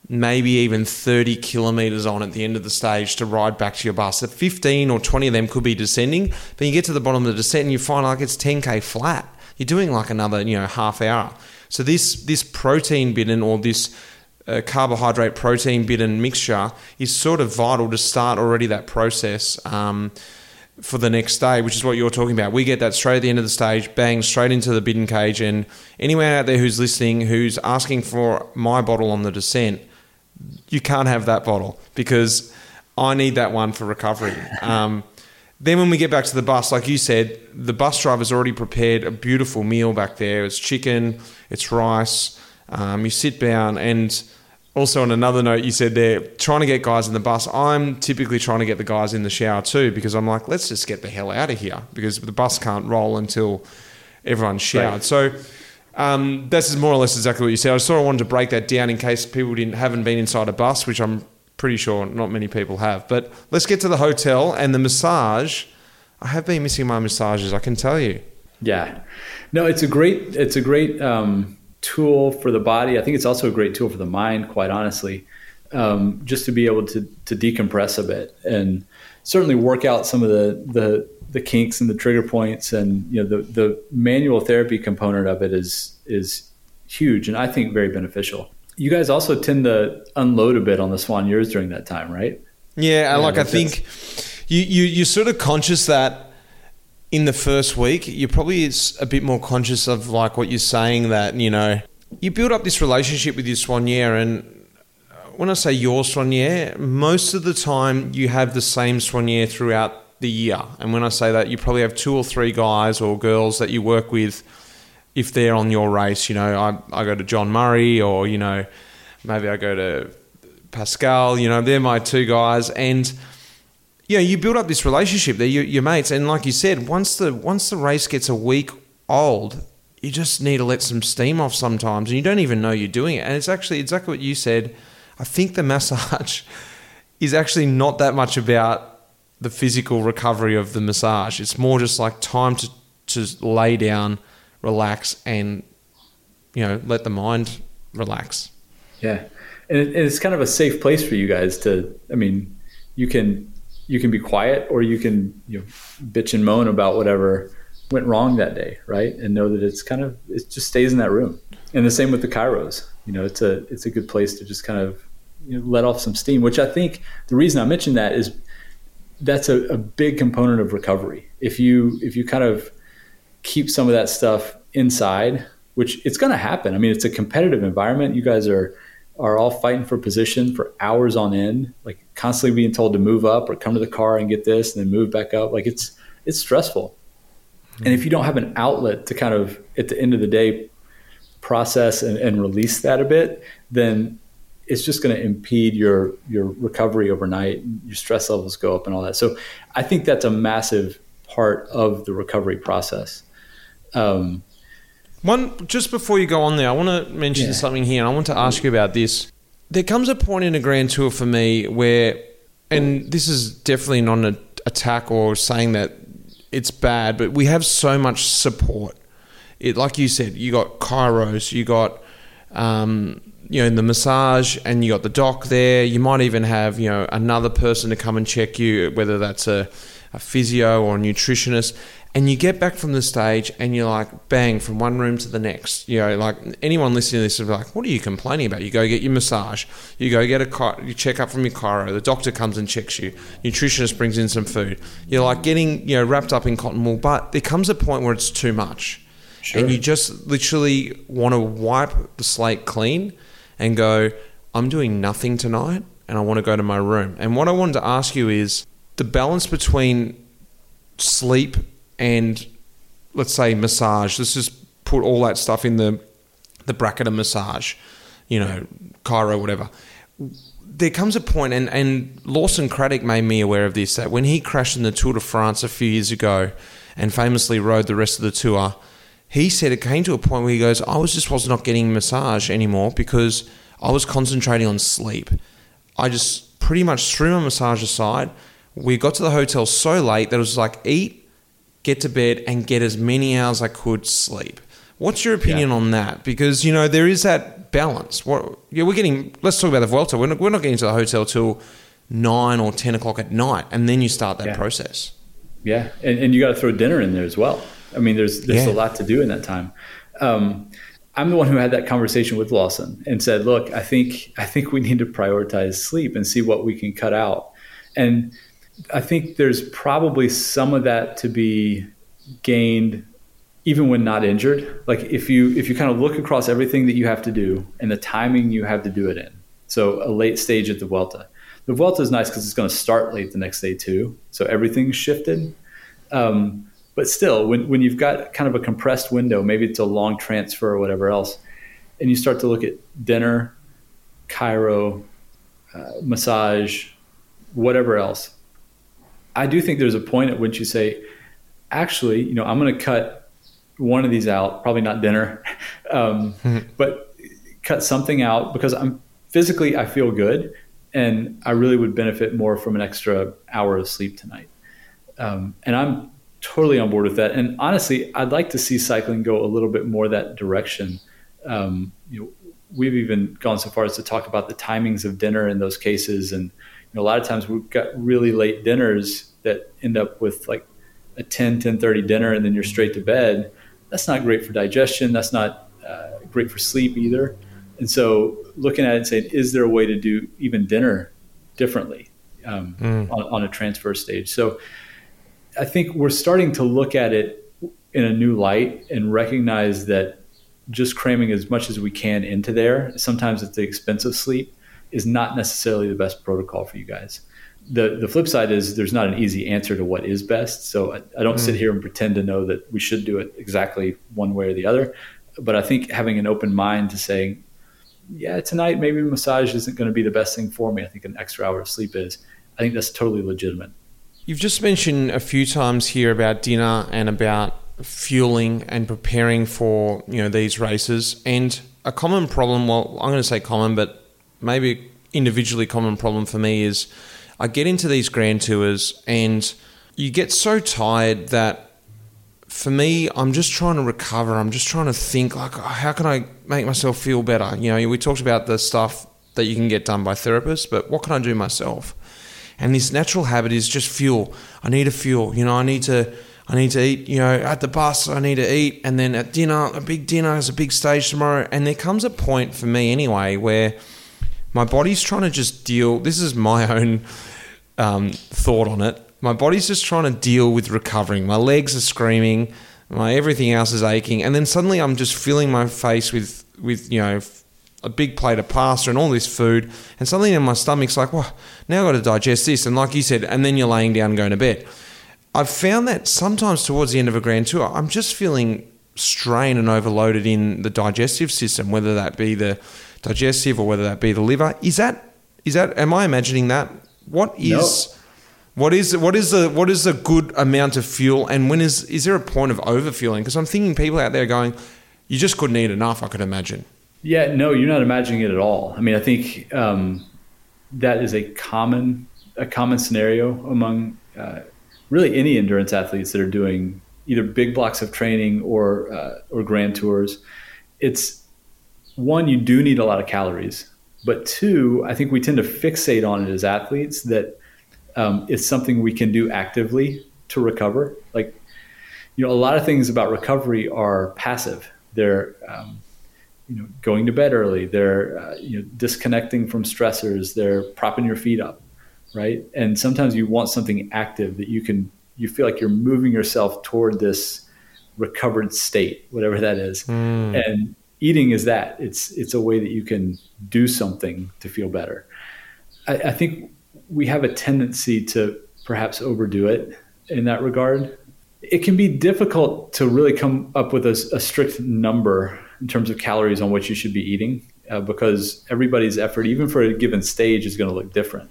maybe even 30 kilometers on at the end of the stage to ride back to your bus. The 15 or 20 of them could be descending, but you get to the bottom of the descent and you find like it's 10k flat. You're doing like another, you know, half hour. So this this protein and all this uh, carbohydrate protein bidon mixture is sort of vital to start already that process. Um, for the next day, which is what you're talking about. We get that straight at the end of the stage, bang, straight into the bidon cage. And anyone out there who's listening, who's asking for my bottle on the descent, you can't have that bottle because I need that one for recovery. Um, then when we get back to the bus, like you said, the bus driver's already prepared a beautiful meal back there. It's chicken, it's rice. Um, you sit down and also on another note, you said they're trying to get guys in the bus. I'm typically trying to get the guys in the shower too because I'm like, let's just get the hell out of here because the bus can't roll until everyone's showered. Right. So um, this is more or less exactly what you said. I sort of wanted to break that down in case people didn't haven't been inside a bus, which I'm pretty sure not many people have. But let's get to the hotel and the massage. I have been missing my massages, I can tell you. Yeah, no, it's a great it's a great um, tool for the body. I think it's also a great tool for the mind. Quite honestly, um, just to be able to to decompress a bit and certainly work out some of the the the kinks and the trigger points and you know the the manual therapy component of it is is huge and I think very beneficial. You guys also tend to unload a bit on the soigneurs during that time, right? Yeah, like I think you, you you're sort of conscious that in the first week you're probably a bit more conscious of like what you're saying that you know you build up this relationship with your soigneur and uh, when I say your soigneur, most of the time you have the same soigneur throughout the year. And when I say that, you probably have two or three guys or girls that you work with if they're on your race. You know, I, I go to John Murray or, you know, maybe I go to Pascal, you know, they're my two guys. And, you know, you build up this relationship. They're your, mates. And like you said, once the, once the race gets a week old, you just need to let some steam off sometimes. And you don't even know you're doing it. And it's actually exactly what you said. I think the massage is actually not that much about the physical recovery of the massage. It's more just like time to, to lay down, relax, and, you know, let the mind relax. Yeah, and it's kind of a safe place for you guys to. I mean, you can you can be quiet or you can you know, bitch and moan about whatever went wrong that day, right? And know that it's kind of it just stays in that room. And the same with the chiros. You know, it's a it's a good place to just kind of you know, let off some steam. Which I think the reason I mentioned that is that's a, a big component of recovery. If you if you kind of keep some of that stuff inside, which it's going to happen. I mean, it's a competitive environment. You guys are are all fighting for position for hours on end, like constantly being told to move up or come to the car and get this and then move back up. Like it's it's stressful. And if you don't have an outlet to kind of at the end of the day process and, and release that a bit, then it's just going to impede your your recovery overnight. Your stress levels go up and all that. So I think that's a massive part of the recovery process. Um, One just before you go on there, I want to mention Yeah. something here, and I want to ask you about this. There comes a point in a Grand Tour for me where, and this is definitely not an attack or saying that it's bad, but we have so much support. It, like you said, you got chiros, you got, um, you know, the massage, and you got the doc there. You might even have, you know, another person to come and check you, whether that's a, a physio or a nutritionist. And you get back from the stage and you're like, bang, from one room to the next. You know, like anyone listening to this is like, what are you complaining about? You go get your massage, you go get a chi- you check up from your chiro, the doctor comes and checks you, nutritionist brings in some food. You're like getting, you know, wrapped up in cotton wool, but there comes a point where it's too much. And you just literally want to wipe the slate clean and go, I'm doing nothing tonight and I want to go to my room. And what I wanted to ask you is the balance between sleep and let's say massage. Let's just put all that stuff in the the bracket of massage, you know, chiro, whatever. There comes a point, and, and Lawson Craddock made me aware of this, that when he crashed in the Tour de France a few years ago and famously rode the rest of the tour, he said it came to a point where he goes, I was just was not getting massage anymore because I was concentrating on sleep. I just pretty much threw my massage aside, we got to the hotel so late that it was like eat, get to bed, and get as many hours I could sleep. What's your opinion Yeah. on that? Because you know there is that balance. What yeah, we're getting. Let's talk about the Vuelta. We're not, we're not getting to the hotel till nine or ten o'clock at night, and then you start that Yeah. process. Yeah, and, and you got to throw dinner in there as well. I mean, there's there's Yeah. a lot to do in that time. Um, I'm the one who had that conversation with Lawson and said, "Look, I think I think we need to prioritize sleep and see what we can cut out." And I think there's probably some of that to be gained even when not injured. Like if you if you kind of look across everything that you have to do and the timing you have to do it in. So a late stage at the Vuelta. The Vuelta is nice because it's going to start late the next day too. So everything's shifted. Um, but still, when, when you've got kind of a compressed window, maybe it's a long transfer or whatever else, and you start to look at dinner, chiro, uh, massage, whatever else, I do think there's a point at which you say, actually, you know, I'm going to cut one of these out, probably not dinner, um, but cut something out because I'm physically, I feel good and I really would benefit more from an extra hour of sleep tonight. Um, and I'm totally on board with that. And honestly, I'd like to see cycling go a little bit more that direction. Um, you know, we've even gone so far as to talk about the timings of dinner in those cases. And know, a lot of times we've got really late dinners that end up with like a 10, 10.30 dinner and then you're straight to bed. That's not great for digestion. That's not uh, great for sleep either. And so looking at it and saying, is there a way to do even dinner differently um, on, on a transfer stage? So I think we're starting to look at it in a new light and recognize that just cramming as much as we can into there, sometimes at the expense of sleep, is not necessarily the best protocol for you guys. The, the flip side is there's not an easy answer to what is best. So I, I don't sit mm. here and pretend to know that we should do it exactly one way or the other. But I think having an open mind to saying, yeah, tonight maybe massage isn't going to be the best thing for me. I think an extra hour of sleep is. I think that's totally legitimate. You've just mentioned a few times here about dinner and about fueling and preparing for you know these races. And a common problem, well, I'm going to say common, but maybe individually common problem for me is I get into these grand tours and you get so tired that for me, I'm just trying to recover. I'm just trying to think like, oh, how can I make myself feel better? You know, we talked about the stuff that you can get done by therapists, but what can I do myself? And this natural habit is just fuel. I need a fuel. You know, I need to, I need to eat. You know, at the bus, I need to eat, and then at dinner, a big dinner is a big stage tomorrow. And there comes a point for me anyway where my body's trying to just deal. This is my own um, thought on it. My body's just trying to deal with recovering. My legs are screaming. My everything else is aching, and then suddenly I'm just filling my face with with you know a big plate of pasta and all this food, and suddenly in my stomach's like, well, now I've got to digest this, and like you said, and then you're laying down and going to bed. I've found that sometimes towards the end of a grand tour, I'm just feeling strained and overloaded in the digestive system, whether that be the digestive or whether that be the liver. Is that is that? Am I imagining that? What is? What is what is the what is a good amount of fuel, and when is is there a point of overfueling? Because I'm thinking people out there going, you just couldn't eat enough. I could imagine. Yeah, no, you're not imagining it at all. I mean, I think um, that is a common a common scenario among uh, really any endurance athletes that are doing either big blocks of training or uh, or grand tours. It's one you do need a lot of calories, but two, I think we tend to fixate on it as athletes that um, it's something we can do actively to recover. Like you know, a lot of things about recovery are passive. They're um, you know going to bed early they're uh, you know disconnecting from stressors they're propping your feet up right and sometimes you want something active that you can you feel like you're moving yourself toward this recovered state whatever that is Mm. and eating is that. It's it's a way that you can do something to feel better. I, I think we have a tendency to perhaps overdo it in that regard. It can be difficult to really come up with a, a strict number in terms of calories on what you should be eating uh, because everybody's effort, even for a given stage, is going to look different.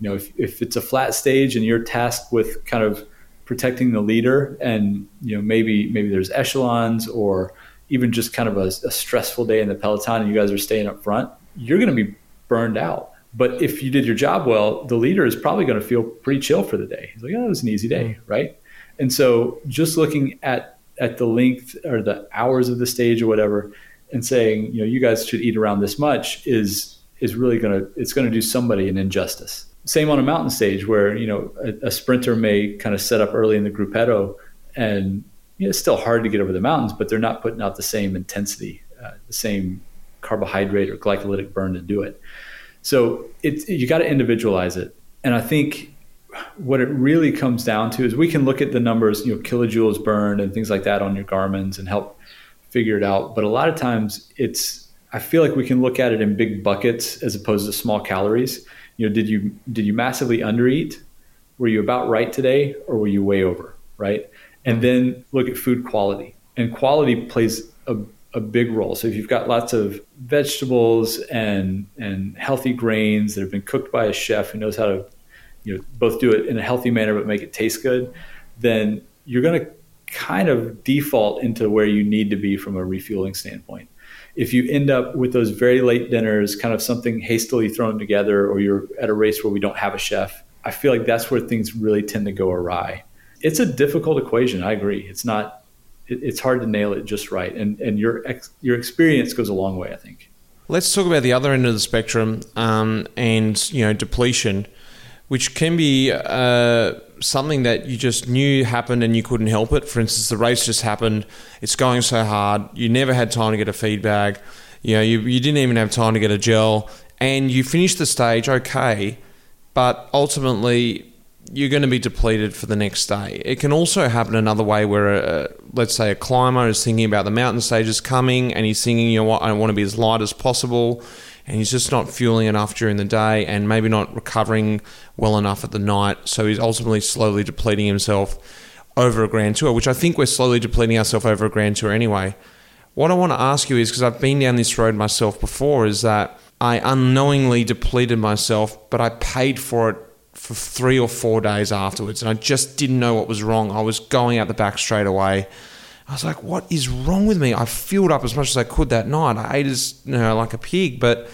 You know, if, if it's a flat stage and you're tasked with kind of protecting the leader, and you know maybe maybe there's echelons or even just kind of a, a stressful day in the peloton, and you guys are staying up front, you're going to be burned out. But if you did your job well, the leader is probably going to feel pretty chill for the day. He's like, oh, it was an easy day, mm-hmm. right? And so just looking at at the length or the hours of the stage or whatever, and saying, you know, you guys should eat around this much is is really going to it's going to do somebody an injustice. Same on a mountain stage where you know a, a sprinter may kind of set up early in the gruppetto, and you know, it's still hard to get over the mountains, but they're not putting out the same intensity, uh, the same carbohydrate or glycolytic burn to do it. So it's you got to individualize it, and I think what it really comes down to is we can look at the numbers, you know, kilojoules burned and things like that on your Garmin's and help figure it out. But a lot of times it's I feel like we can look at it in big buckets as opposed to small calories. You know, did you did you massively undereat? Were you about right today or were you way over, right? And then look at food quality. And quality plays a, a big role. So if you've got lots of vegetables and and healthy grains that have been cooked by a chef who knows how to you know both do it in a healthy manner but make it taste good, then you're going to kind of default into where you need to be from a refueling standpoint. If you end up with those very late dinners, kind of something hastily thrown together, or you're at a race where we don't have a chef, I feel like that's where things really tend to go awry. It's a difficult equation. I agree. It's not. it's hard to nail it just right, and and your ex, your experience goes a long way. I think. Let's talk about the other end of the spectrum, um, and you know depletion which can be uh, something that you just knew happened and you couldn't help it. For instance, the race just happened. It's going so hard. You never had time to get a feed bag. You know, you, you didn't even have time to get a gel, and you finished the stage okay, but ultimately you're going to be depleted for the next day. It can also happen another way where, a, let's say, a climber is thinking about the mountain stages coming and he's thinking, you know what, I want to be as light as possible and he's just not fueling enough during the day and maybe not recovering well enough at the night. So he's ultimately slowly depleting himself over a grand tour, which I think we're slowly depleting ourselves over a grand tour anyway. What I want to ask you is because I've been down this road myself before, is that I unknowingly depleted myself, but I paid for it for three or four days afterwards, and I just didn't know what was wrong. I was going out the back straight away. I was like, what is wrong with me? I filled up as much as I could that night. I ate as you know, like a pig, but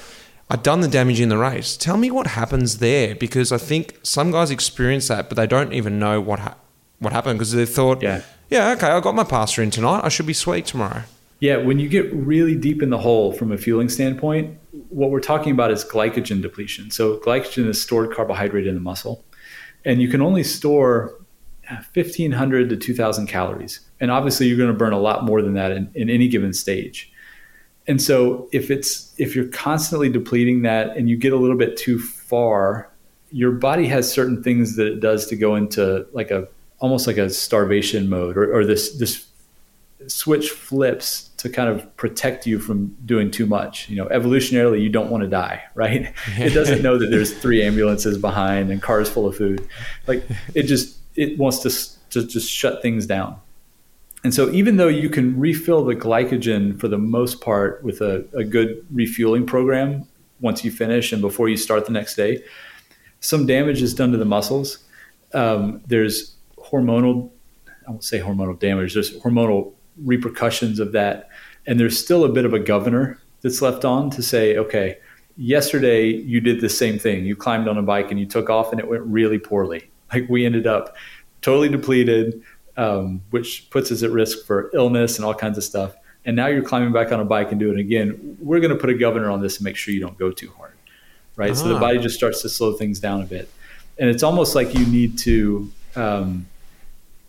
I'd done the damage in the race. Tell me what happens there because I think some guys experience that, but they don't even know what ha- what happened because they thought, yeah. yeah, okay, I got my pasta in tonight. I should be sweet tomorrow. Yeah, when you get really deep in the hole from a fueling standpoint, what we're talking about is glycogen depletion. So glycogen is stored carbohydrate in the muscle, and you can only store 1500 to 2000 calories and obviously you're going to burn a lot more than that in, in any given stage and so if it's if you're constantly depleting that and you get a little bit too far your body has certain things that it does to go into like a almost like a starvation mode or, or this this switch flips to kind of protect you from doing too much. You know evolutionarily you don't want to die right? It doesn't know that there's three ambulances behind and cars full of food. Like it just it wants to, to just shut things down. And so, even though you can refill the glycogen for the most part with a, a good refueling program once you finish and before you start the next day, some damage is done to the muscles. Um, there's hormonal, I won't say hormonal damage, there's hormonal repercussions of that. And there's still a bit of a governor that's left on to say, okay, yesterday you did the same thing. You climbed on a bike and you took off and it went really poorly. Like we ended up totally depleted um, which puts us at risk for illness and all kinds of stuff. And now you're climbing back on a bike and doing it again. We're going to put a governor on this and make sure you don't go too hard, right? Ah. So the ah. body just starts to slow things down a bit, and it's almost like you need to um,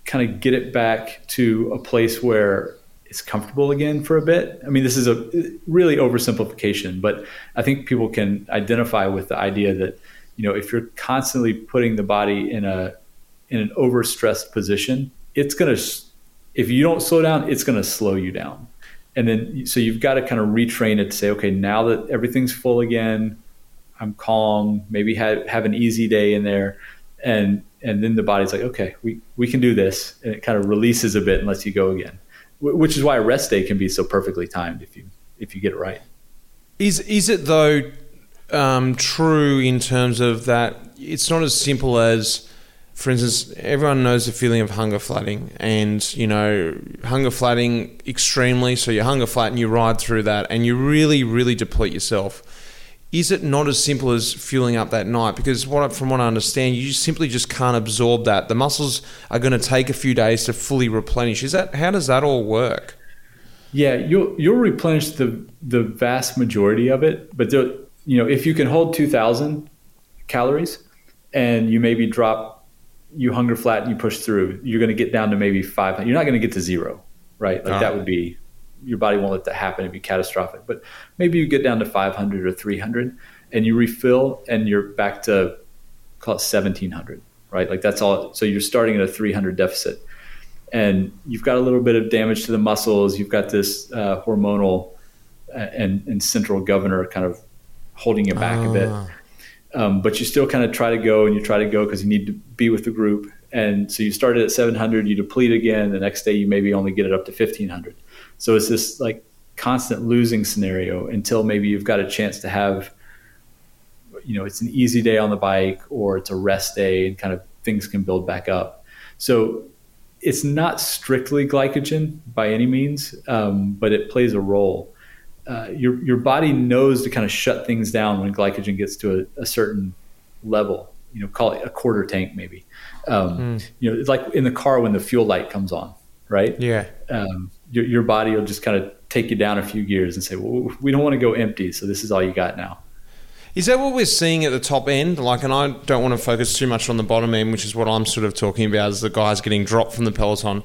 kind of get it back to a place where it's comfortable again for a bit. I mean, this is a really oversimplification, but I think people can identify with the idea that you know if you're constantly putting the body in a in an overstressed position, it's going to if you don't slow down it's to slow you down and then so you've got to kind of retrain it to say okay now that everything's full again i'm calm maybe have, have an easy day in there and and then the body's like okay we we can do this and it kind of releases a bit and lets you go again which is why a rest day can be so perfectly timed if you if you get it right is is it though um, true in terms of that it's not as simple as for instance, everyone knows the feeling of hunger flatting, and you know hunger flatting extremely. So you hunger flat and you ride through that, and you really, really deplete yourself. Is it not as simple as fueling up that night? Because what from what I understand, you simply just can't absorb that. The muscles are going to take a few days to fully replenish. Is that how does that all work? Yeah, you'll you'll replenish the the vast majority of it, but you know if you can hold two thousand calories and you maybe drop you hunger flat and you push through, you're going to get down to maybe five. You're not going to get to zero, right? Like that would be your body won't let that happen. It'd be catastrophic. But maybe you get down to 500 or 300 and you refill and you're back to call it 1700, right? Like that's all. So you're starting at a 300 deficit and you've got a little bit of damage to the muscles. You've got this uh, hormonal uh, and, and central governor kind of holding you back a bit. Um, but you still kind of try to go and you try to go because you need to be with the group. And so you started at 700, you deplete again. The next day, you maybe only get it up to 1500. So it's this like constant losing scenario until maybe you've got a chance to have, you know, it's an easy day on the bike or it's a rest day and kind of things can build back up. So it's not strictly glycogen by any means, um, but it plays a role. Uh, your your body knows to kind of shut things down when glycogen gets to a, a certain level. You know, call it a quarter tank maybe. Um, You know, it's like in the car when the fuel light comes on, right? Yeah. Um, your your body will just kind of take you down a few gears and say, "Well, we don't want to go empty, so this is all you got now." Is that what we're seeing at the top end? Like, and I don't want to focus too much on the bottom end, which is what I'm sort of talking about, as the guys getting dropped from the peloton.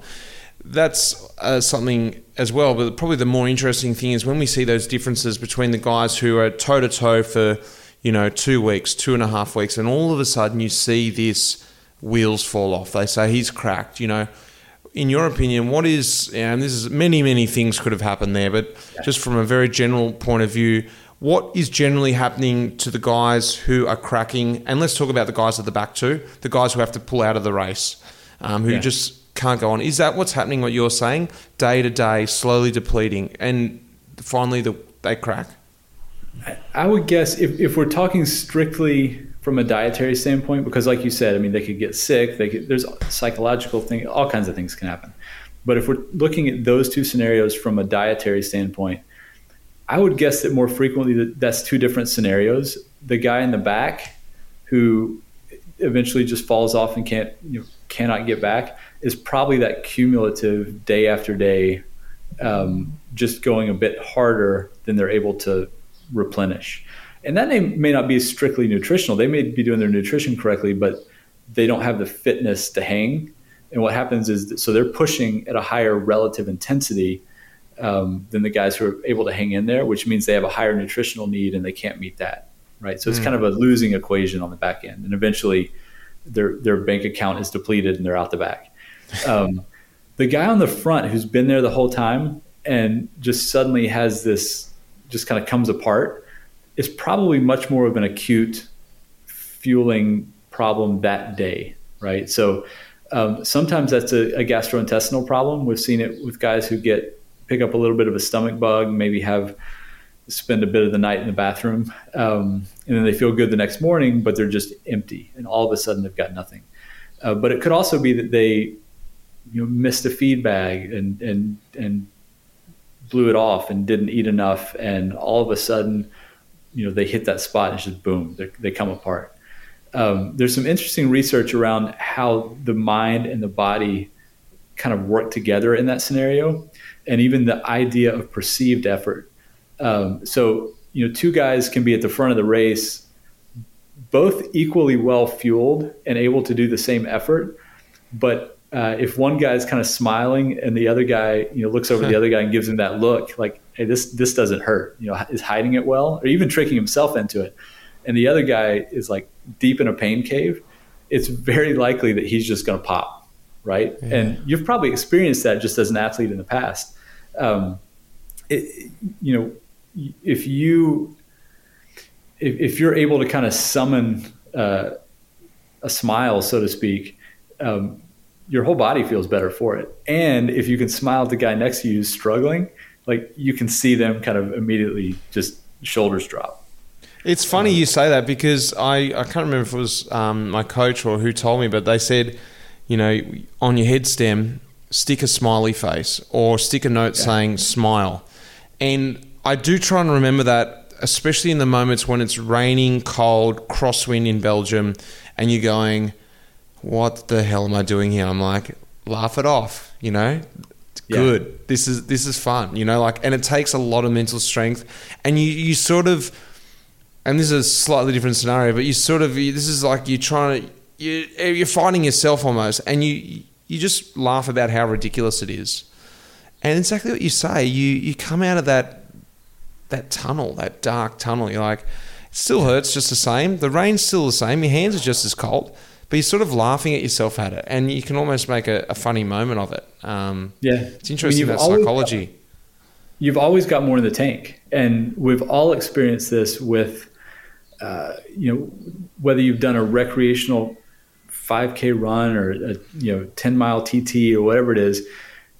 That's uh, something as well. But probably the more interesting thing is when we see those differences between the guys who are toe to toe for, you know, two weeks, two and a half weeks, and all of a sudden you see this wheels fall off. They say he's cracked. You know, in your opinion, what is? And this is many, many things could have happened there, but just from a very general point of view, what is generally happening to the guys who are cracking? And let's talk about the guys at the back too, the guys who have to pull out of the race, um, who Yeah. just can't go on. Is that what's happening? What you're saying, day to day, slowly depleting, and finally the, they crack. I would guess if, if we're talking strictly from a dietary standpoint, because like you said, I mean, they could get sick. They could, there's psychological thing, all kinds of things can happen. But if we're looking at those two scenarios from a dietary standpoint, I would guess that more frequently that that's two different scenarios. The guy in the back who eventually just falls off and can't you know, cannot get back is probably that cumulative day after day, um, just going a bit harder than they're able to replenish. And that may, may not be strictly nutritional. They may be doing their nutrition correctly, but they don't have the fitness to hang. And what happens is, that, so they're pushing at a higher relative intensity um, than the guys who are able to hang in there, which means they have a higher nutritional need and they can't meet that. Right. So it's kind of a losing equation on the back end. And eventually their, their bank account is depleted and they're out the back. Um, the guy on the front who's been there the whole time and just suddenly has this, just kind of comes apart, is probably much more of an acute fueling problem that day. Right. So um, sometimes that's a, a gastrointestinal problem. We've seen it with guys who get pick up a little bit of a stomach bug, maybe have spend a bit of the night in the bathroom, um, and then they feel good the next morning, but they're just empty, and all of a sudden they've got nothing. Uh, but it could also be that they, you know, missed a feed bag and and and blew it off and didn't eat enough, and all of a sudden, you know, they hit that spot and it's just boom, they come apart. Um, there's some interesting research around how the mind and the body kind of work together in that scenario, and even the idea of perceived effort. Um, so, you know, two guys can be at the front of the race, both equally well fueled and able to do the same effort. But uh, if one guy is kind of smiling and the other guy, you know, looks over the other guy and gives him that look, like, "Hey, this this doesn't hurt," you know, is hiding it well, or even tricking himself into it, and the other guy is like deep in a pain cave, it's very likely that he's just going to pop, right? And you've probably experienced that just as an athlete in the past. Um, it, you know, if you if, if you're able to kind of summon uh, a smile, so to speak, um, your whole body feels better for it. And if you can smile at the guy next to you who's struggling, like you can see them kind of immediately just shoulders drop. It's funny you say that because I, I can't remember if it was um, my coach or who told me, but they said, you know, on your head stem, stick a smiley face or stick a note saying smile. And I do try and remember that especially in the moments when it's raining, cold, crosswind in Belgium, and you're going, "What the hell am I doing here?" I'm like, laugh it off, you know. Yeah. good. This is this is fun, you know. Like, and it takes a lot of mental strength, and you you sort of, and this is a slightly different scenario, but you sort of you, this is like you're trying to you you're fighting yourself almost, and you you just laugh about how ridiculous it is. And exactly what you say, you you come out of that that tunnel, that dark tunnel. You're like, it still hurts just the same. The rain's still the same. Your hands are just as cold, but you're sort of laughing at yourself at it, and you can almost make a, a funny moment of it. Um, Yeah, it's interesting you've that always- psychology. you've always got more in the tank and we've all experienced this with uh, you know whether you've done a recreational 5k run or a you know 10 mile tt or whatever it is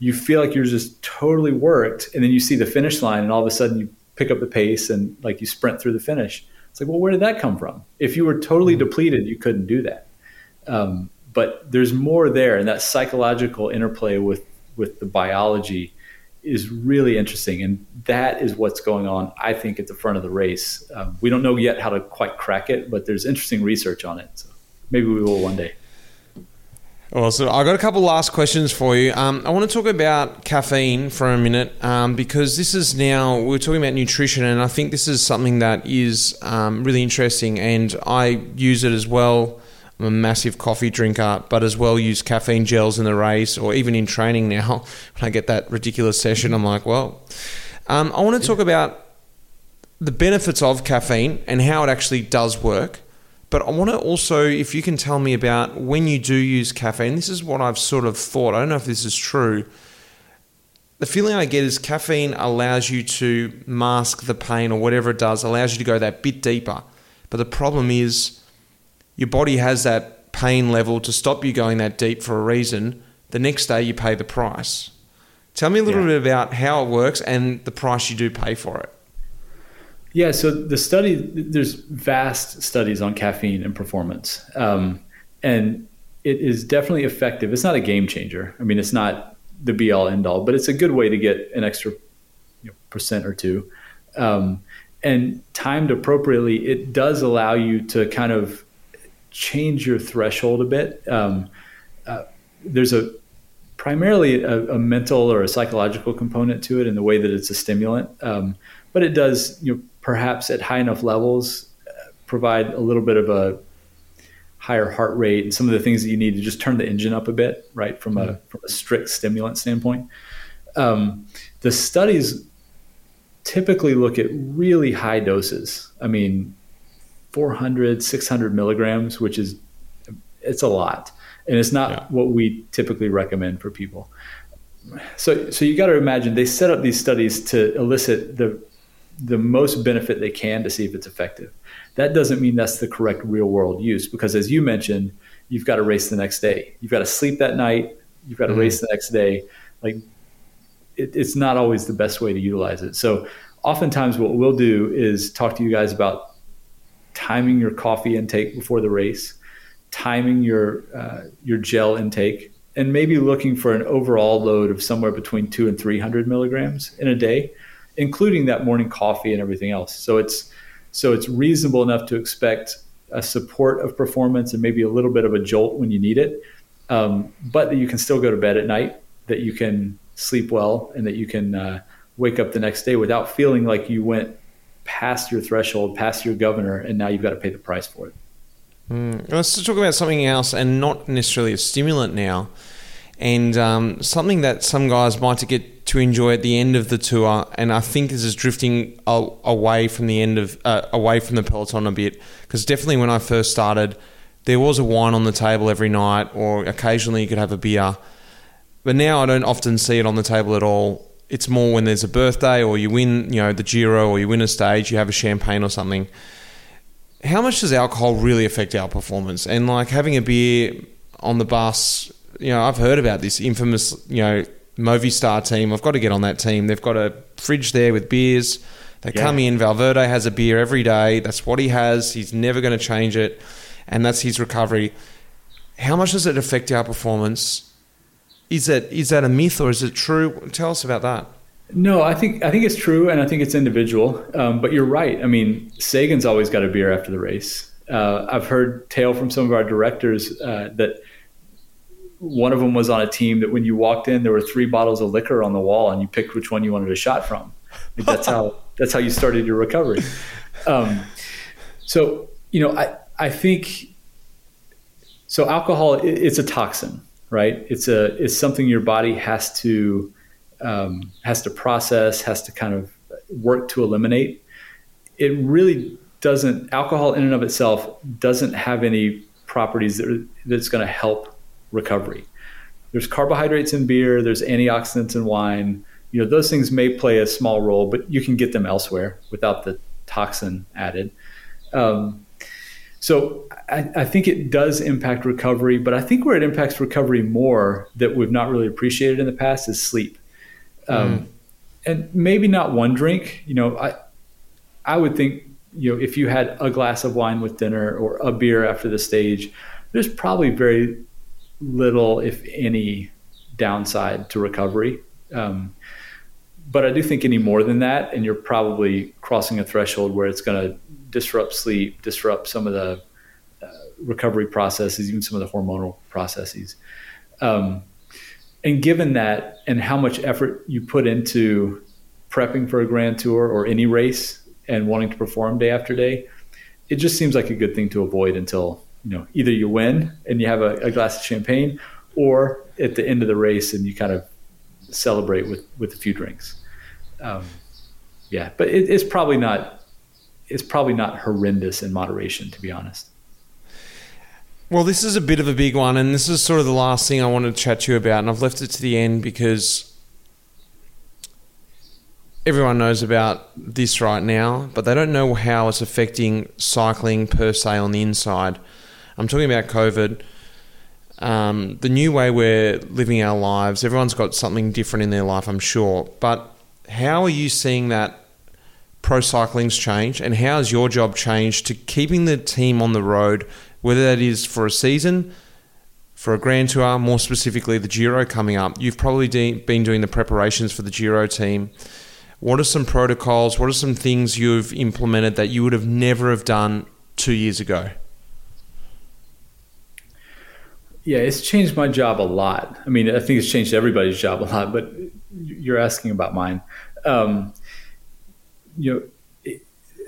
you feel like you're just totally worked and then you see the finish line and all of a sudden you pick up the pace and like you sprint through the finish. It's like well where did that come from? If you were totally depleted you couldn't do that um, but there's more there and that psychological interplay with with the biology is really interesting, and that is what's going on. I think at the front of the race. Um, we don't know yet how to quite crack it, but there's interesting research on it. So maybe we will one day. Awesome. I've got a couple last questions for you. Um, I want to talk about caffeine for a minute um, because this is now, we're talking about nutrition, and I think this is something that is um, really interesting, and I use it as well. I'm a massive coffee drinker, but as well use caffeine gels in the race or even in training now. When I get that ridiculous session, I'm like, well, um, I want to talk about the benefits of caffeine and how it actually does work. But I want to also, if you can tell me about when you do use caffeine, this is what I've sort of thought. I don't know if this is true. The feeling I get is caffeine allows you to mask the pain or whatever it does, allows you to go that bit deeper. But the problem is your body has that pain level to stop you going that deep for a reason. The next day you pay the price. Tell me a little Yeah. bit about how it works and the price you do pay for it. Yeah, so the study, there's vast studies on caffeine and performance. Um, and it is definitely effective. It's not a game changer. I mean, it's not the be all end all, but it's a good way to get an extra you know, percent or two. Um, and timed appropriately, it does allow you to kind of change your threshold a bit. Um, uh, there's a primarily a, a mental or a psychological component to it in the way that it's a stimulant. Um, but it does, you know, perhaps at high enough levels, uh, provide a little bit of a higher heart rate and some of the things that you need to just turn the engine up a bit, right, from a from a strict stimulant standpoint. Um, the studies typically look at really high doses. I mean, 400, 600 milligrams, which is it's a lot, and it's not Yeah. what we typically recommend for people. So, so you got to imagine they set up these studies to elicit the the most benefit they can to see if it's effective. That doesn't mean that's the correct real world use because, as you mentioned, you've got to race the next day. You've got to sleep that night. You've got to mm-hmm. race the next day. Like it, it's not always the best way to utilize it. So, oftentimes, what we'll do is talk to you guys about timing your coffee intake before the race, timing your uh, your gel intake, and maybe looking for an overall load of somewhere between two and three hundred milligrams in a day, including that morning coffee and everything else. So it's so it's reasonable enough to expect a support of performance and maybe a little bit of a jolt when you need it, um, but that you can still go to bed at night, that you can sleep well, and that you can uh, wake up the next day without feeling like you went past your threshold, past your governor, and now you've got to pay the price for it. Let's talk about something else and not necessarily a stimulant now. And um, something that some guys might get to enjoy at the end of the tour, and I think this is drifting away from the end of uh, away from the peloton a bit, because definitely when I first started, there was a wine on the table every night, or occasionally you could have a beer. But now I don't often see it on the table at all. It's more when there's a birthday, or you win, you know, the Giro, or you win a stage, you have a champagne or something how much does alcohol really affect our performance? And like having a beer on the bus, you know, I've heard about this infamous, you know, Movistar team. I've got to get on that team. They've got a fridge there with beers. They Yeah. come in. Valverde has a beer every day. That's what he has. He's never going to change it, and that's his recovery. How much does it affect our performance? Is that is that a myth or is it true? Tell us about that. No, I think I think it's true, and I think it's individual. Um, but you're right. I mean, Sagan's always got a beer after the race. Uh, I've heard tale from some of our directors uh, that one of them was on a team that when you walked in, there were three bottles of liquor on the wall, and you picked which one you wanted a shot from. Like that's how that's how you started your recovery. Um, so you know, I I think so. Alcohol, it, it's a toxin, right? It's a it's something your body has to um, has to process, has to kind of work to eliminate. It really doesn't. Alcohol in and of itself doesn't have any properties that are, that's going to help recovery. There's carbohydrates in beer. There's antioxidants in wine. You know those things may play a small role, but you can get them elsewhere without the toxin added. Um, so I, I, think it does impact recovery, but I think where it impacts recovery more that we've not really appreciated in the past is sleep. Um, mm. And maybe not one drink. You know, I I would think you know if you had a glass of wine with dinner or a beer after the stage, there's probably very little, if any, downside to recovery. Um, but I do think any more than that, and you're probably crossing a threshold where it's going to disrupt sleep, disrupt some of the uh, recovery processes, even some of the hormonal processes. Um, and given that, and how much effort you put into prepping for a grand tour or any race and wanting to perform day after day, it just seems like a good thing to avoid until you know either you win and you have a, a glass of champagne, or at the end of the race and you kind of celebrate with with a few drinks um, yeah, but it, it's probably not it's probably not horrendous in moderation, to be honest. Well, this is a bit of a big one, and this is sort of the last thing I wanted to chat to you about, and I've left it to the end because everyone knows about this right now, but they don't know how it's affecting cycling per se on the inside. I'm talking about COVID. Um, the new way we're living our lives, everyone's got something different in their life, I'm sure. But how are you seeing that pro cycling's changed and how has your job changed to keeping the team on the road, whether that is for a season, for a Grand Tour, more specifically the Giro coming up? You've probably de- been doing the preparations for the Giro team. What are some protocols? What are some things you've implemented that you would have never have done two years ago? Yeah, it's changed my job a lot. I mean, I think it's changed everybody's job a lot, but you're asking about mine. Um, you know,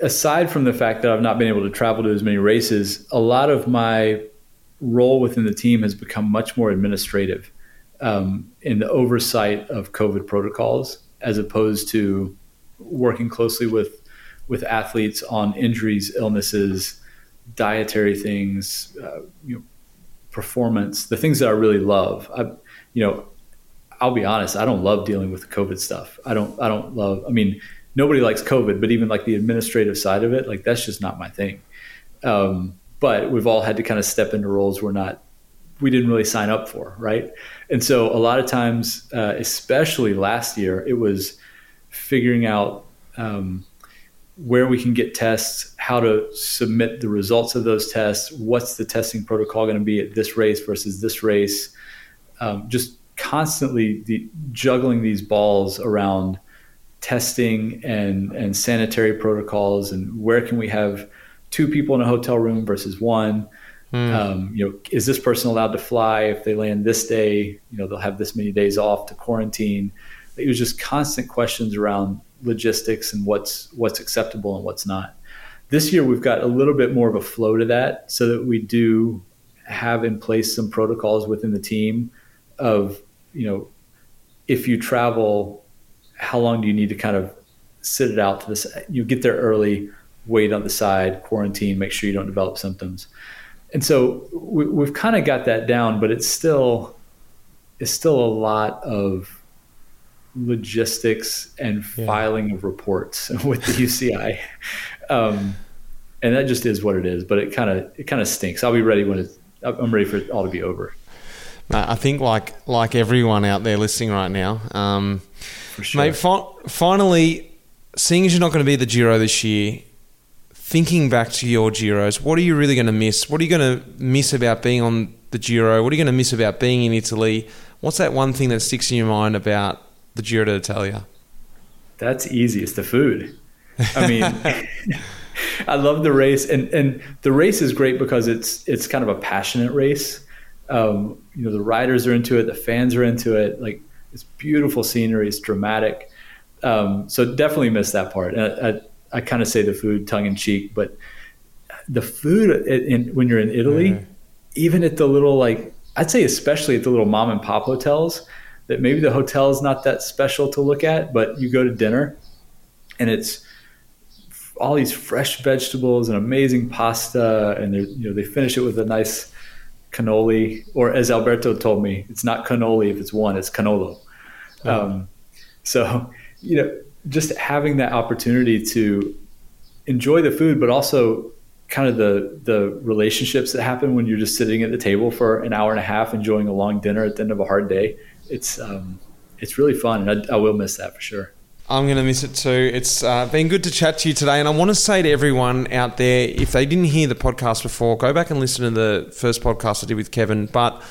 aside from the fact that I've not been able to travel to as many races, a lot of my role within the team has become much more administrative um, in the oversight of COVID protocols, as opposed to working closely with with athletes on injuries, illnesses, dietary things, uh, you know, performance, the things that I really love. I, you know, I'll be honest, I don't love dealing with the COVID stuff. I don't I don't love I mean, nobody likes COVID, but even like the administrative side of it, like that's just not my thing. Um, but we've all had to kind of step into roles we're not we didn't really sign up for, right? And so a lot of times, uh, especially last year, it was figuring out um, where we can get tests, how to submit the results of those tests, what's the testing protocol going to be at this race versus this race, um, just constantly the, juggling these balls around testing and and sanitary protocols and where can we have two people in a hotel room versus one? Mm. um, you know is this person allowed to fly? If they land this day you know they'll have this many days off to quarantine. It was just constant questions around logistics and what's what's acceptable and what's not. This year we've got a little bit more of a flow to that so that we do have in place some protocols within the team of you know, if you travel, how long do you need to kind of sit it out to this? You get there early, wait on the side, quarantine, make sure you don't develop symptoms. And so we, have kind of got that down, but it's still it's still a lot of logistics and yeah. filing of reports with the UCI. Um, and that just is what it is, but it kind of it kind of stinks. I'll be ready when it's I'm ready for it all to be over. I think like like everyone out there listening right now, um, sure. mate. Fi- finally, seeing as you're not going to be the Giro this year, thinking back to your Giros, what are you really going to miss? What are you going to miss about being on the Giro? What are you going to miss about being in Italy? What's that one thing that sticks in your mind about the Giro d'Italia? That's easy. It's the food. I mean, I love the race, and and the race is great because it's it's kind of a passionate race. Um, you know, the riders are into it, the fans are into it. Like it's beautiful scenery, it's dramatic. Um, so definitely miss that part. I, I, I kind of say the food tongue in cheek, but the food in, in, when you're in Italy, even at the little like I'd say especially at the little mom and pop hotels, that maybe the hotel is not that special to look at, but you go to dinner and it's all these fresh vegetables and amazing pasta, and you know they finish it with a nice cannoli, or as Alberto told me, it's not cannoli if it's one, it's cannolo. Um, so you know, just having that opportunity to enjoy the food, but also kind of the the relationships that happen when you're just sitting at the table for an hour and a half enjoying a long dinner at the end of a hard day. It's um, it's really fun, and I, I will miss that for sure. I'm going to miss it too. It's uh, been good to chat to you today. And I want to say to everyone out there if they didn't hear the podcast before, go back and listen to the first podcast I did with Kevin. But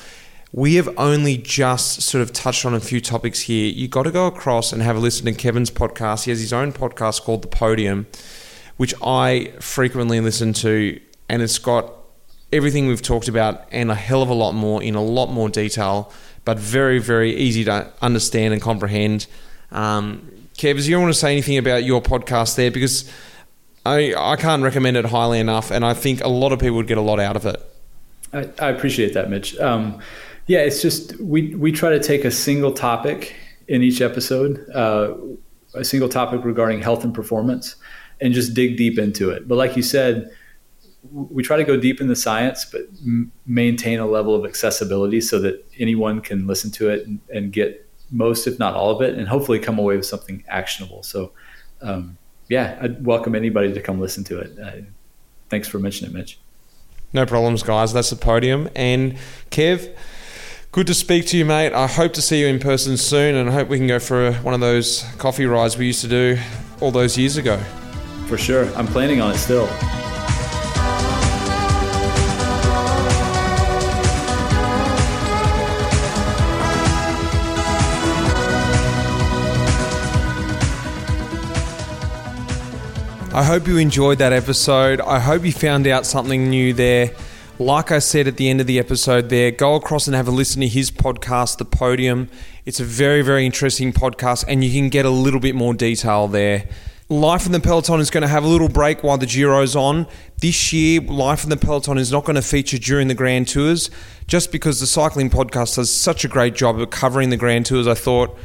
we have only just sort of touched on a few topics here. You got to go across and have a listen to Kevin's podcast. He has his own podcast called The Podium, which I frequently listen to. And it's got everything we've talked about and a hell of a lot more in a lot more detail, but very, very easy to understand and comprehend. Um, Kev, do you want to say anything about your podcast there? Because I, I can't recommend it highly enough, and I think a lot of people would get a lot out of it. I, I appreciate that, Mitch. Um, yeah, it's just we we try to take a single topic in each episode, uh, a single topic regarding health and performance, and just dig deep into it. But like you said, we try to go deep in the science, but m- maintain a level of accessibility so that anyone can listen to it and, and get most, if not all of it, and hopefully come away with something actionable. So, um, yeah, I'd welcome anybody to come listen to it. Uh, thanks for mentioning it, Mitch. No problems, guys. That's the podium. And Kev, good to speak to you, mate. I hope to see you in person soon, and I hope we can go for one of those coffee rides we used to do all those years ago. For sure. I'm planning on it still. I hope you enjoyed that episode. I hope you found out something new there. Like I said at the end of the episode, there, go across and have a listen to his podcast, The Podium. It's a very, very interesting podcast, and you can get a little bit more detail there. Life in the Peloton is going to have a little break while the Giro's on. This year, Life in the Peloton is not going to feature during the Grand Tours, just because the Cycling Podcast does such a great job of covering the Grand Tours. I thought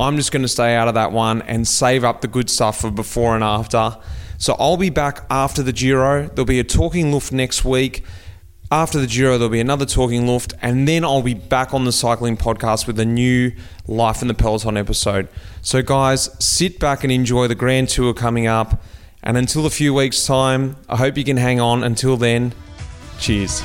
I'm just going to stay out of that one and save up the good stuff for before and after. So I'll be back after the Giro. There'll be a Talking Luft next week. After the Giro, there'll be another Talking Luft, and then I'll be back on the cycling podcast with a new Life in the Peloton episode. So, guys, sit back and enjoy the Grand Tour coming up. And until a few weeks' time, I hope you can hang on. Until then, cheers.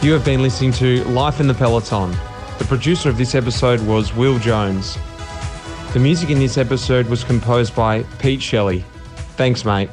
You have been listening to Life in the Peloton. The producer of this episode was Will Jones. The music in this episode was composed by Pete Shelley. Thanks, mate.